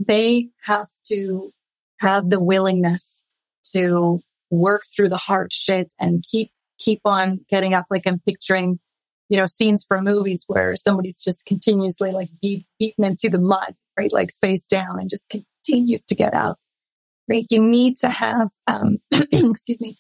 S2: they have to have the willingness to work through the hard shit and keep, keep on getting up. Like I'm picturing you know, scenes from movies where somebody's just continuously like beat, beaten into the mud, right? Like face down and just continues to get out, right? You need to have, um, excuse me,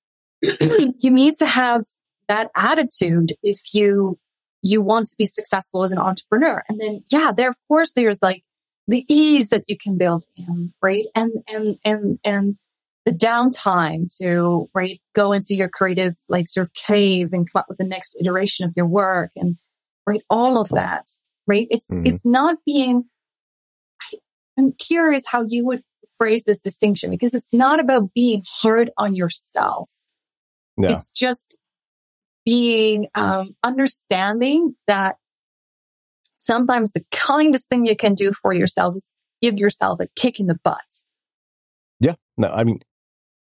S2: you need to have that attitude if you, you want to be successful as an entrepreneur. And then, yeah, there, of course, there's like the ease that you can build in, right? And, and, and, and, the downtime to right go into your creative like sort of cave and come up with the next iteration of your work and right all of that right it's mm-hmm. it's not being I, i'm curious how you would phrase this distinction because it's not about being hard on yourself no. it's just being um, understanding that sometimes the kindest thing you can do for yourself is give yourself a kick in the butt
S3: yeah no i mean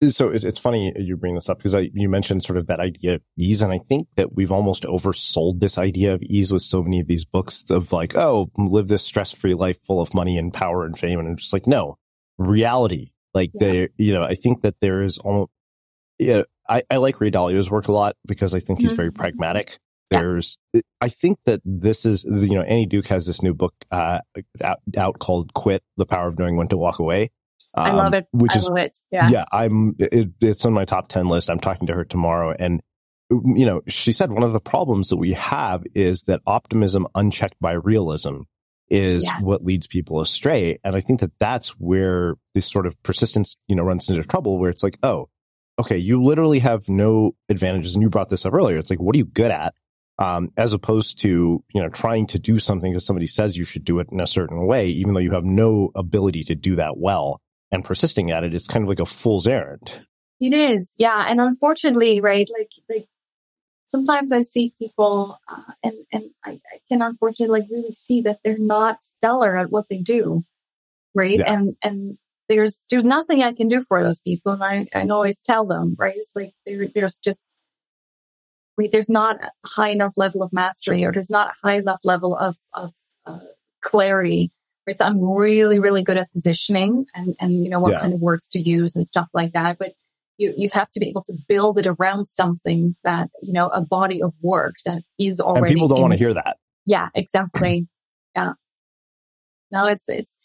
S3: so it's funny you bring this up because I, you mentioned sort of that idea of ease. And I think that we've almost oversold this idea of ease with so many of these books of like, oh, live this stress free life full of money and power and fame. And I'm just like, no, reality. Like yeah. they, you know, I think that there is almost, yeah, I, I like Ray Dalio's work a lot because I think he's mm-hmm. very pragmatic. There's, yeah. I think that this is, you know, Annie Duke has this new book, uh, out, out called Quit, The Power of Knowing When to Walk Away.
S2: Um, I love it. Which I is, love it. Yeah.
S3: Yeah. I'm, it, it's on my top 10 list. I'm talking to her tomorrow. And, you know, she said one of the problems that we have is that optimism unchecked by realism is yes. what leads people astray. And I think that that's where this sort of persistence, you know, runs into trouble where it's like, oh, okay, you literally have no advantages. And you brought this up earlier. It's like, what are you good at? Um, as opposed to, you know, trying to do something because somebody says you should do it in a certain way, even though you have no ability to do that well and persisting at it, it's kind of like a fool's errand.
S2: It is, yeah. And unfortunately, right, like like sometimes I see people, uh, and and I, I, can unfortunately like really see that they're not stellar at what they do, right? Yeah. And and there's there's nothing I can do for those people, and I I always tell them, right? It's like there, there's just right, there's not a high enough level of mastery, or there's not a high enough level of of uh, clarity Right. So I'm really, really good at positioning and, and, you know, what yeah. kind of words to use and stuff like that. But you, you have to be able to build it around something that, you know, a body of work that is already.
S3: And people don't want to hear that.
S2: Yeah, exactly. yeah. No, it's, it's,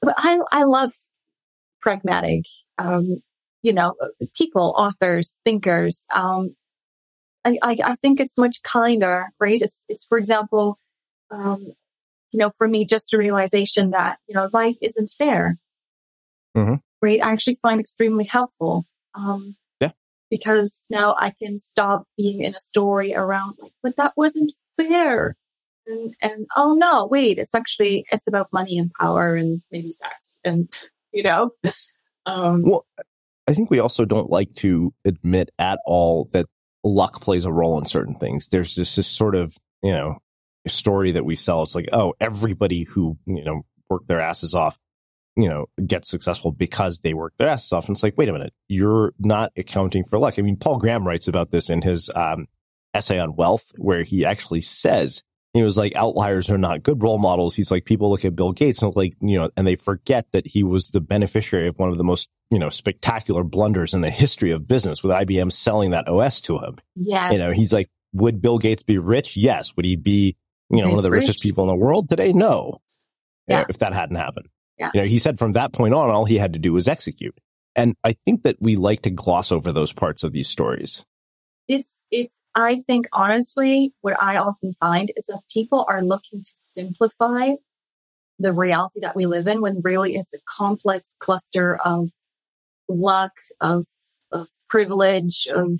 S2: but I, I love pragmatic, um, you know, people, authors, thinkers. Um, I, I, I think it's much kinder, right? It's, it's, for example, um, you know, for me, just a realization that, you know, life isn't fair. Mm-hmm. Right. I actually find extremely helpful. Um,
S3: yeah.
S2: Because now I can stop being in a story around like, but that wasn't fair. And, and oh no, wait, it's actually, it's about money and power and maybe sex and, you know,
S3: um, well, I think we also don't like to admit at all that luck plays a role in certain things. There's this, this sort of, you know, story that we sell. It's like, oh, everybody who, you know, worked their asses off, you know, get successful because they work their asses off. And it's like, wait a minute, you're not accounting for luck. I mean, Paul Graham writes about this in his um, essay on wealth, where he actually says, he was like, outliers are not good role models. He's like, people look at Bill Gates and like, you know, and they forget that he was the beneficiary of one of the most, you know, spectacular blunders in the history of business with IBM selling that OS to him.
S2: Yeah.
S3: You know, he's like, would Bill Gates be rich? Yes. Would he be you know, one of the richest people in the world today? No. Yeah. if that hadn't happened.
S2: Yeah.
S3: You know, he said from that point on, all he had to do was execute. And I think that we like to gloss over those parts of these stories.
S2: It's, it's, I think honestly, what I often find is that people are looking to simplify the reality that we live in when really it's a complex cluster of luck, of, of privilege, of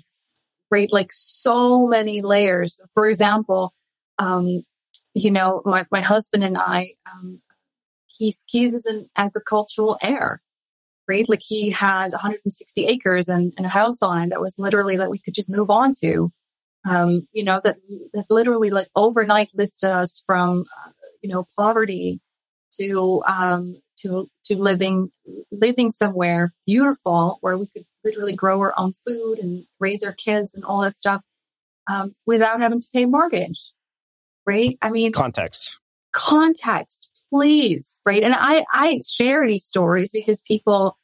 S2: right, like so many layers. For example, um, you know, my, my husband and I, um, he's, he's an agricultural heir, right? Like he had 160 acres and, and a house on it that was literally that we could just move on to. um, you know, that, that literally like overnight lifted us from, uh, you know, poverty to, um, to, to living, living somewhere beautiful where we could literally grow our own food and raise our kids and all that stuff, um, without having to pay mortgage. Right. I mean,
S3: context,
S2: context, please. Right. And I, I share these stories because people,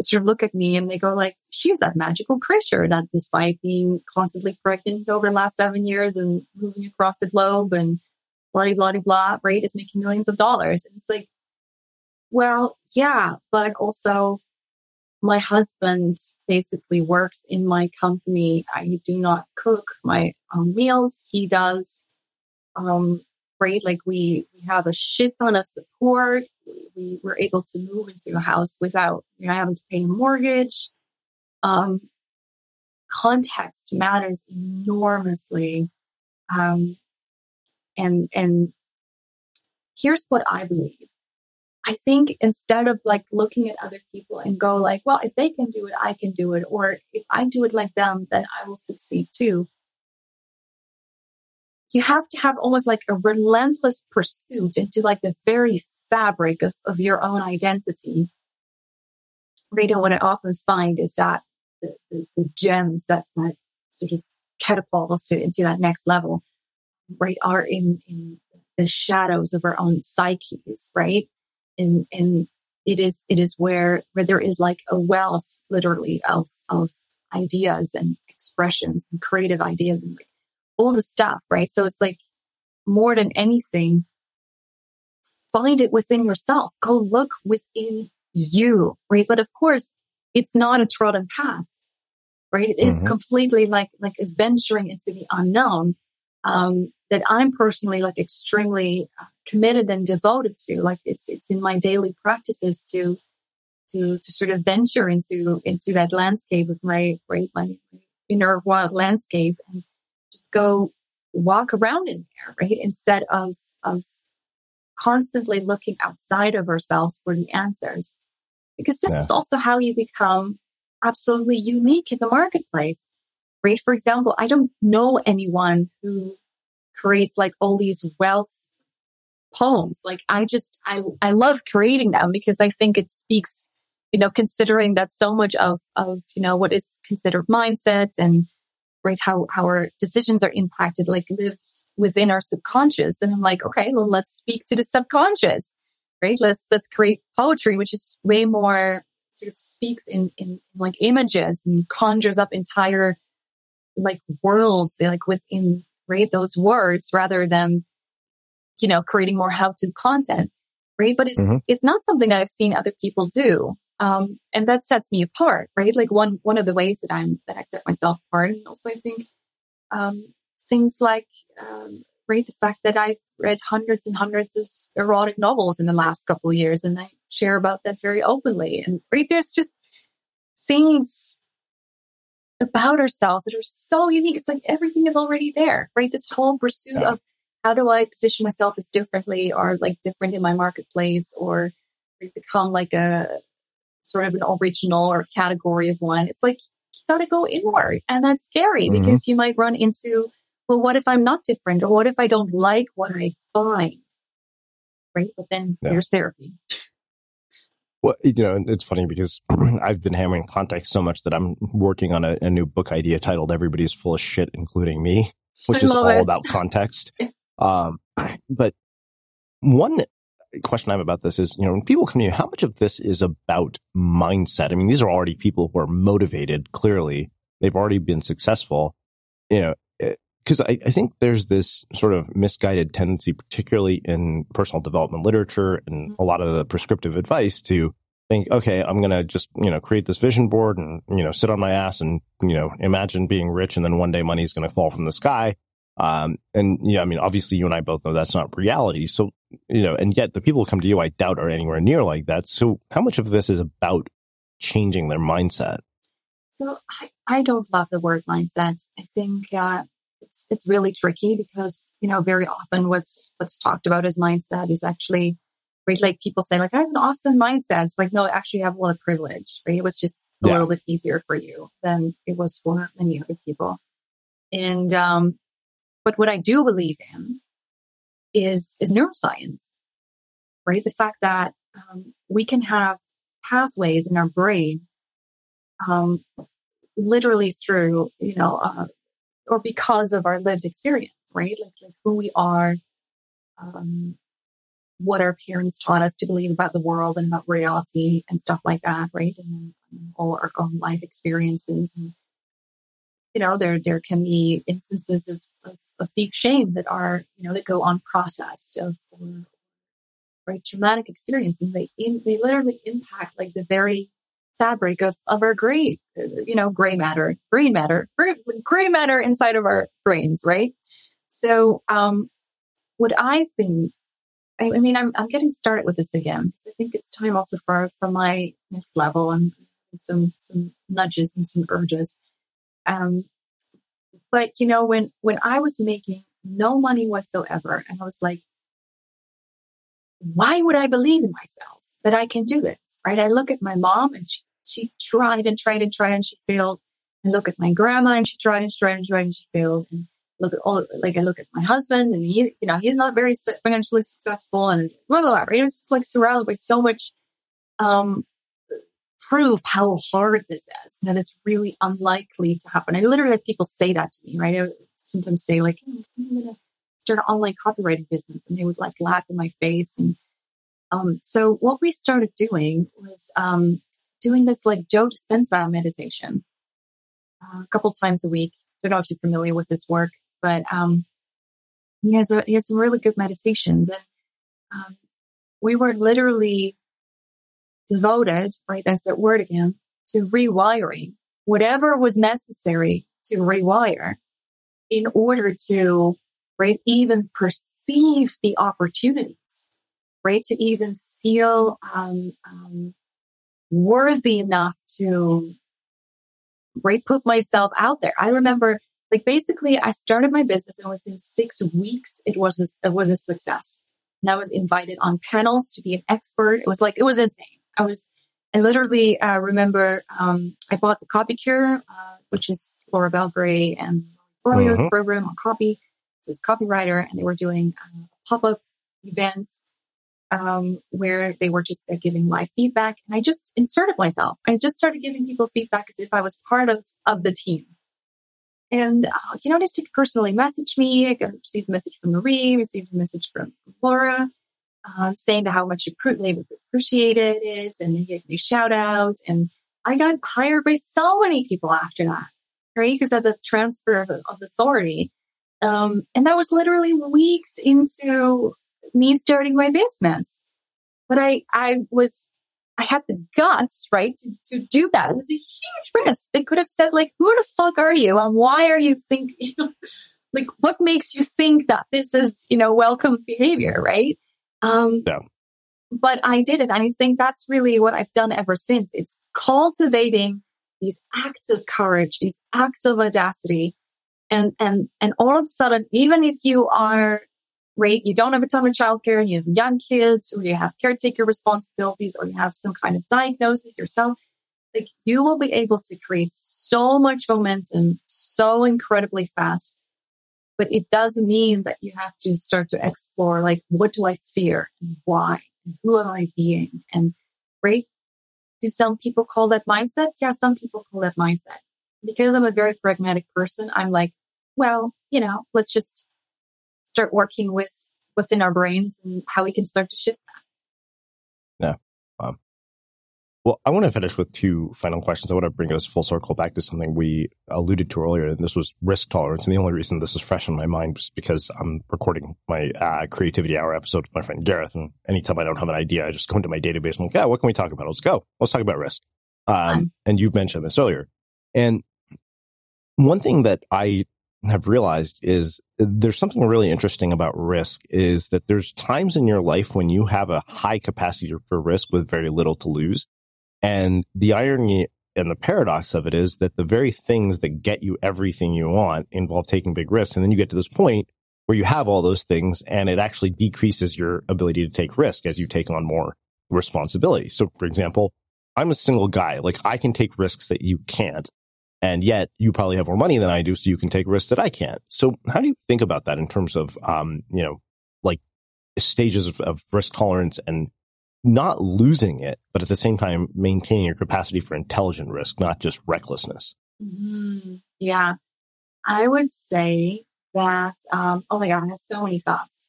S2: sort of look at me and they go like, she's that magical creature that despite being constantly pregnant over the last seven years and moving across the globe and blah, blah, blah, blah, right, is making millions of dollars. And it's like, well, yeah, but also my husband basically works in my company. I do not cook my own meals. He does. Um, right? Like we, we have a shit ton of support we were able to move into a house without you know, having to pay a mortgage. Um, context matters enormously. Um, and, and here's what I believe. I think instead of like looking at other people and go like, well, if they can do it, I can do it. Or if I do it like them, then I will succeed too. You have to have almost like a relentless pursuit into like the very fabric of, of your own identity. Rita, what I often find is that the, the, the gems that, that sort of catapult us to, into that next level, right, are in, in the shadows of our own psyches, right? And, and it is, it is where, where there is like a wealth, literally, of, of ideas and expressions and creative ideas and like all the stuff, right? So it's like more than anything, find it within yourself. Go look within you, right? But of course, it's not a trodden path, right? It is mm-hmm. completely like, like venturing into the unknown, um, that I'm personally like extremely uh, committed and devoted to. Like it's, it's in my daily practices to, to, to sort of venture into, into that landscape of my, right, my inner wild landscape and just go walk around in there, right? Instead of, of constantly looking outside of ourselves for the answers. Because this yeah. is also how you become absolutely unique in the marketplace. Right? For example, I don't know anyone who creates like all these wealth poems. Like I just, I, I love creating them because I think it speaks, you know, considering that so much of, of, you know, what is considered mindset and right? How, how our decisions are impacted, like live within our subconscious. And I'm like, okay, well, let's speak to the subconscious, right? Let's, let's create poetry, which is way more sort of speaks in, in like images and conjures up entire like worlds, like within, right? Those words rather than, you know, creating more how to content, right? But it's, mm-hmm. it's not something I've seen other people do. Um, and that sets me apart, right? Like one, one of the ways that I'm, that I set myself apart. And also I think, um, things like, um, right, the fact that I've read hundreds and hundreds of erotic novels in the last couple of years and I share about that very openly. And right, there's just things about ourselves that are so unique. It's like everything is already there, right? This whole pursuit yeah. of how do I position myself as differently or like different in my marketplace or become like a sort of an original or category of one. It's like you got to go inward. And that's scary mm-hmm. because you might run into, well, what if I'm not different? Or what if I don't like what I find? Right. But then yeah. there's therapy.
S3: Well, you know, it's funny because I've been hammering context so much that I'm working on a, a new book idea titled Everybody's Full of Shit, including me, which I is all it. about context. um, but one question I have about this is, you know, when people come to you, how much of this is about mindset? I mean, these are already people who are motivated. Clearly, they've already been successful. You know, because eh, I, I think there's this sort of misguided tendency, particularly in personal development literature and mm-hmm. a lot of the prescriptive advice to think, okay, I'm going to just, you know, create this vision board and, you know, sit on my ass and, you know, imagine being rich and then one day money is going to fall from the sky. Um, and yeah, I mean, obviously you and I both know that's not reality. So, you know, and yet the people who come to you, I doubt are anywhere near like that. So how much of this is about changing their mindset?
S2: So I, I don't love the word mindset. I think, uh, it's, it's really tricky because, you know, very often what's, what's talked about as mindset is actually, right? Like people say like, I have an awesome mindset. It's like, no, actually have a lot of privilege, right? It was just a yeah. little bit easier for you than it was for many other people. And, um, but what I do believe in is, is neuroscience, right? The fact that, um, we can have pathways in our brain, um, literally through, you know, uh, or because of our lived experience, right? Like, like who we are, um, what our parents taught us to believe about the world and about reality and stuff like that, right? And, and all our own life experiences. And, you know, there, there can be instances of, of, deep shame that are, you know, that go unprocessed of, or, right, traumatic experiences. They, in, they literally impact like the very fabric of, of our gray, you know, gray matter, green matter, gray, matter inside of our brains, right? So, um, what I've been I, I mean, I'm, I'm getting started with this again. I think it's time also for, for my next level and some, some nudges and some urges. Um, but you know, when, when I was making no money whatsoever and I was like, why would I believe in myself that I can do this? Right. I look at my mom and she, she tried and tried and tried and she failed. I look at my grandma and she tried and tried and tried and she failed. And look at all, like I look at my husband and he, you know, he's not very financially successful and blah, blah, blah, right? It was just like surrounded by so much, um, proof how hard this is that it's really unlikely to happen. I literally have people say that to me, right? I sometimes say like, oh, I'm going to start an online copywriting business and they would like laugh in my face. And, um, so what we started doing was, um, doing this like Joe Dispenza meditation uh, a couple times a week. I don't know if you're familiar with this work but um, he has a, he has some really good meditations, and um, we were literally devoted. Right, that's that word again to rewiring whatever was necessary to rewire in order to right even perceive the opportunities, right, to even feel um, um, worthy enough to right put myself out there. I remember like basically, I started my business and within six weeks, it was a, it was a success. And I was invited on panels to be an expert. It was like it was insane. I was I literally uh, remember um, I bought the Copy Cure, uh, which is Laura Belgray and Forleo's uh-huh. program on copy. So it's copywriter, and they were doing uh, pop up events um, where they were just uh, giving live feedback. And I just inserted myself. I just started giving people feedback as if I was part of of the team. And, uh, you know, just personally message me. I received a message from Marie, received a message from Laura, uh, saying how much they appreciated it and they gave me shout out. And I got hired by so many people after that, right? Because of the transfer of, of authority. Um, and that was literally weeks into me starting my business. But I, I was I had the guts, right, to, to do that. It was a huge risk. They could have said, like, who the fuck are you? And why are you thinking, like, what makes you think that this is, you know, welcome behavior, right? Um, yeah. But I did it. And I think that's really what I've done ever since. It's cultivating these acts of courage, these acts of audacity. And, and, and all of a sudden, even if you are right? You don't have a ton of childcare and you have young kids or you have caretaker responsibilities or you have some kind of diagnosis yourself. Like you will be able to create so much momentum so incredibly fast. But it doesn't mean that you have to start to explore like, what do I fear and why? And who am I being? And right? Do some people call that mindset? Yeah, some people call that mindset. Because I'm a very pragmatic person, I'm like, well, you know, let's just start working with what's in our brains and how we can start to shift
S3: that. Yeah. Um, well, I want to finish with two final questions. I want to bring us full circle back to something we alluded to earlier, and this was risk tolerance. And the only reason this is fresh in my mind is because I'm recording my uh, creativity hour episode with my friend Gareth. And anytime I don't have an idea, I just go into my database and like, yeah, what can we talk about? Let's go. Let's talk about risk. Um, and you mentioned this earlier. And one thing that I have realized is there's something really interesting about risk is that there's times in your life when you have a high capacity for risk with very little to lose. And the irony and the paradox of it is that the very things that get you everything you want involve taking big risks. And then you get to this point where you have all those things and it actually decreases your ability to take risk as you take on more responsibility. So for example, I'm a single guy. Like I can take risks that you can't. And yet you probably have more money than I do, so you can take risks that I can't. So how do you think about that in terms of, um, you know, like stages of, of risk tolerance and not losing it, but at the same time maintaining your capacity for intelligent risk, not just recklessness?
S2: Mm, yeah. I would say that, um, oh my God, I have so many thoughts.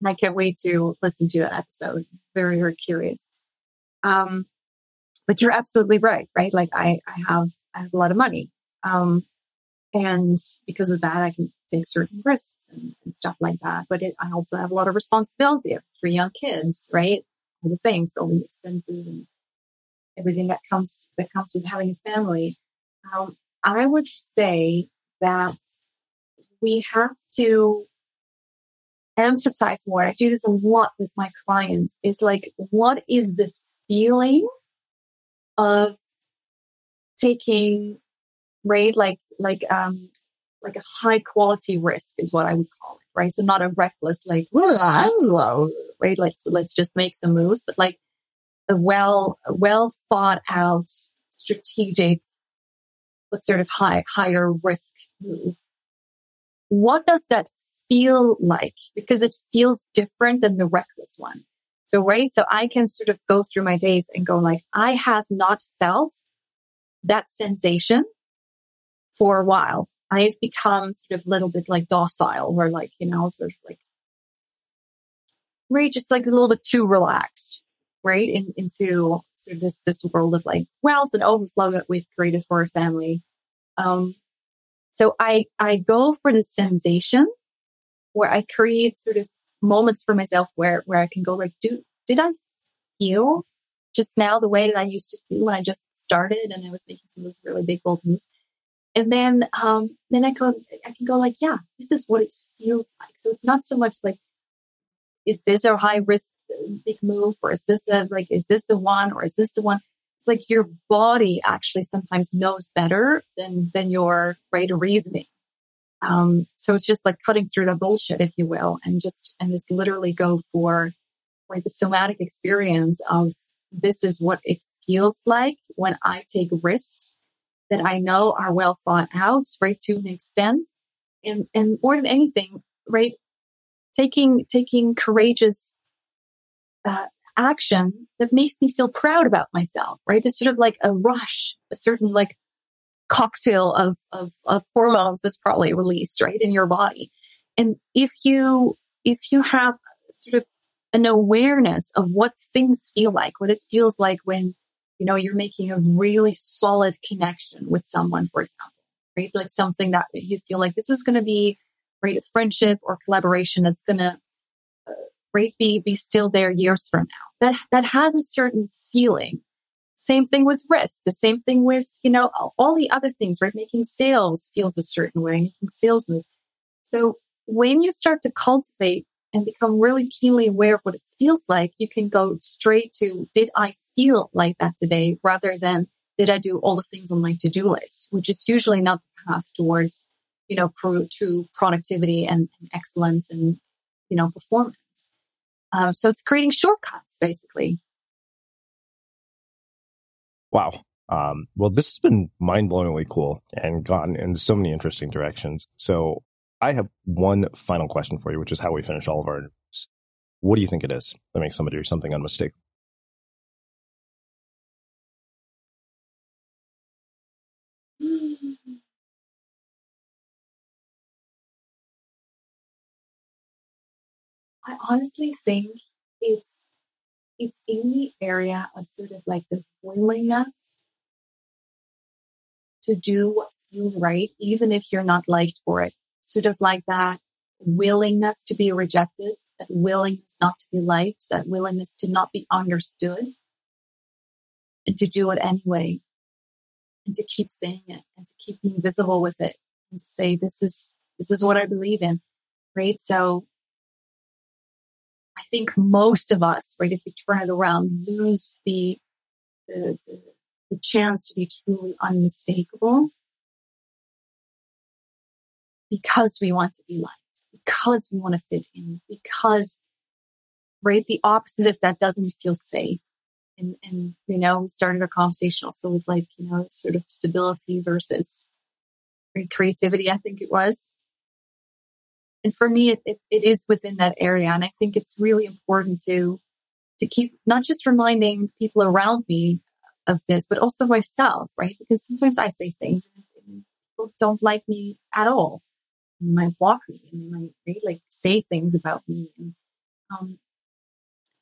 S2: And I can't wait to listen to that episode. Very, very curious. Um, but you're absolutely right, right? Like I, I have, I have a lot of money. Um, and because of that, I can take certain risks and, and stuff like that. But it, I also have a lot of responsibility. I have three young kids, right? All the things, all the expenses and everything that comes, that comes with having a family. Um, I would say that we have to emphasize more. I do this a lot with my clients It's like, what is the feeling of taking right like like um like a high quality risk is what I would call it, right? So not a reckless like right, so let's just make some moves, but like a well well thought out strategic but sort of high higher risk move. What does that feel like? Because it feels different than the reckless one. So, right. So I can sort of go through my days and go like, I have not felt that sensation for a while. I've become sort of a little bit like docile where like, you know, sort of like, right. Just like a little bit too relaxed, right. In, into sort of this, this world of like wealth and overflow that we've created for our family. Um, so I, I go for the sensation where I create sort of moments for myself where where I can go like, do did I feel just now the way that I used to feel when I just started and I was making some of those really big bold moves? And then um then I go I can go like, yeah, this is what it feels like. So it's not so much like is this a high risk big move or is this a like is this the one or is this the one? It's like your body actually sometimes knows better than than your right reasoning. Um, so it's just like cutting through the bullshit, if you will, and just, and just literally go for like the somatic experience of this is what it feels like when I take risks that I know are well thought out, right? To an extent. And, and more than anything, right? Taking, taking courageous, uh, action that makes me feel proud about myself, right? There's sort of like a rush, a certain like cocktail of, of, of hormones that's probably released, right, in your body. And if you, if you have sort of an awareness of what things feel like, what it feels like when, you know, you're making a really solid connection with someone, for example, right? Like something that you feel like this is going to be, right, a friendship or collaboration that's going to, uh, right, be, be still there years from now. That, that has a certain feeling same thing with risk. The same thing with, you know, all the other things, right? Making sales feels a certain way, making sales moves. So when you start to cultivate and become really keenly aware of what it feels like, you can go straight to, did I feel like that today rather than did I do all the things on my to-do list, which is usually not the path towards, you know, pro- true productivity and, and, excellence and, you know, performance. Um, so it's creating shortcuts basically
S3: Wow. Um, well, this has been mind blowingly cool and gone in so many interesting directions. So I have one final question for you, which is how we finish all of our interviews. What do you think it is that makes somebody do something unmistakable?
S2: Honestly think it's it's in the area of sort of like the willingness to do what feels right, even if you're not liked for it. Sort of like that willingness to be rejected, that willingness not to be liked, that willingness to not be understood, and to do it anyway, and to keep saying it, and to keep being visible with it, and to say, this is, this is what I believe in, right? So I think most of us, right, if we turn it around, lose the, the, the, chance to be truly unmistakable because we want to be liked, because we want to fit in, because, right, the opposite if that doesn't feel safe, And, and, you know, we started our conversation also with like, you know, sort of stability versus creativity, I think it was. And for me, it, it, it is within that area. And I think it's really important to, to keep not just reminding people around me of this, but also myself, right? Because sometimes I say things and people don't like me at all. They might block me and they might right, like say things about me. And, um,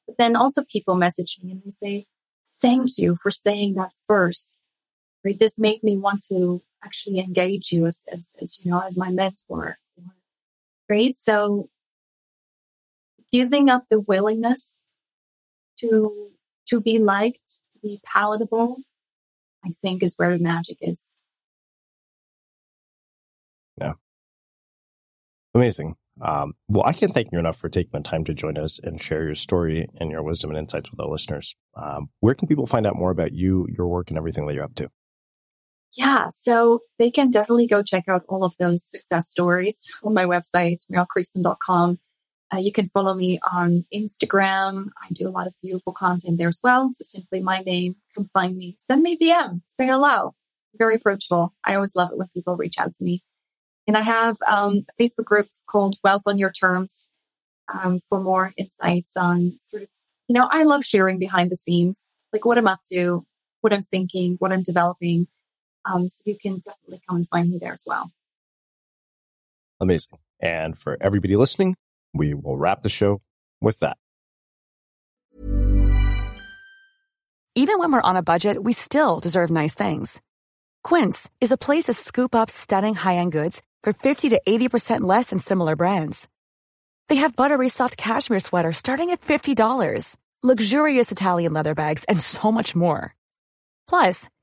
S2: but then also people message me and they say, thank you for saying that first. Right? This made me want to actually engage you as, as, as you know, as my mentor. Right? So giving up the willingness to, to be liked, to be palatable, I think is where the magic is.
S3: Yeah. Amazing. Um, well, I can't thank you enough for taking the time to join us and share your story and your wisdom and insights with our listeners. Um, where can people find out more about you, your work, and everything that you're up to?
S2: Yeah, so they can definitely go check out all of those success stories on my website, merelkriegsman.com. Uh, you can follow me on Instagram. I do a lot of beautiful content there as well. So simply my name, come find me, send me DM, say hello. Very approachable. I always love it when people reach out to me. And I have um, a Facebook group called Wealth on Your Terms um, for more insights on sort of, you know, I love sharing behind the scenes, like what I'm up to, what I'm thinking, what I'm developing. Um, so you can definitely come and find me there as well.
S3: Amazing. And for everybody listening, we will wrap the show with that.
S5: Even when we're on a budget, we still deserve nice things. Quince is a place to scoop up stunning high end goods for 50 to 80% less than similar brands. They have buttery soft cashmere sweaters starting at $50, luxurious Italian leather bags, and so much more. Plus,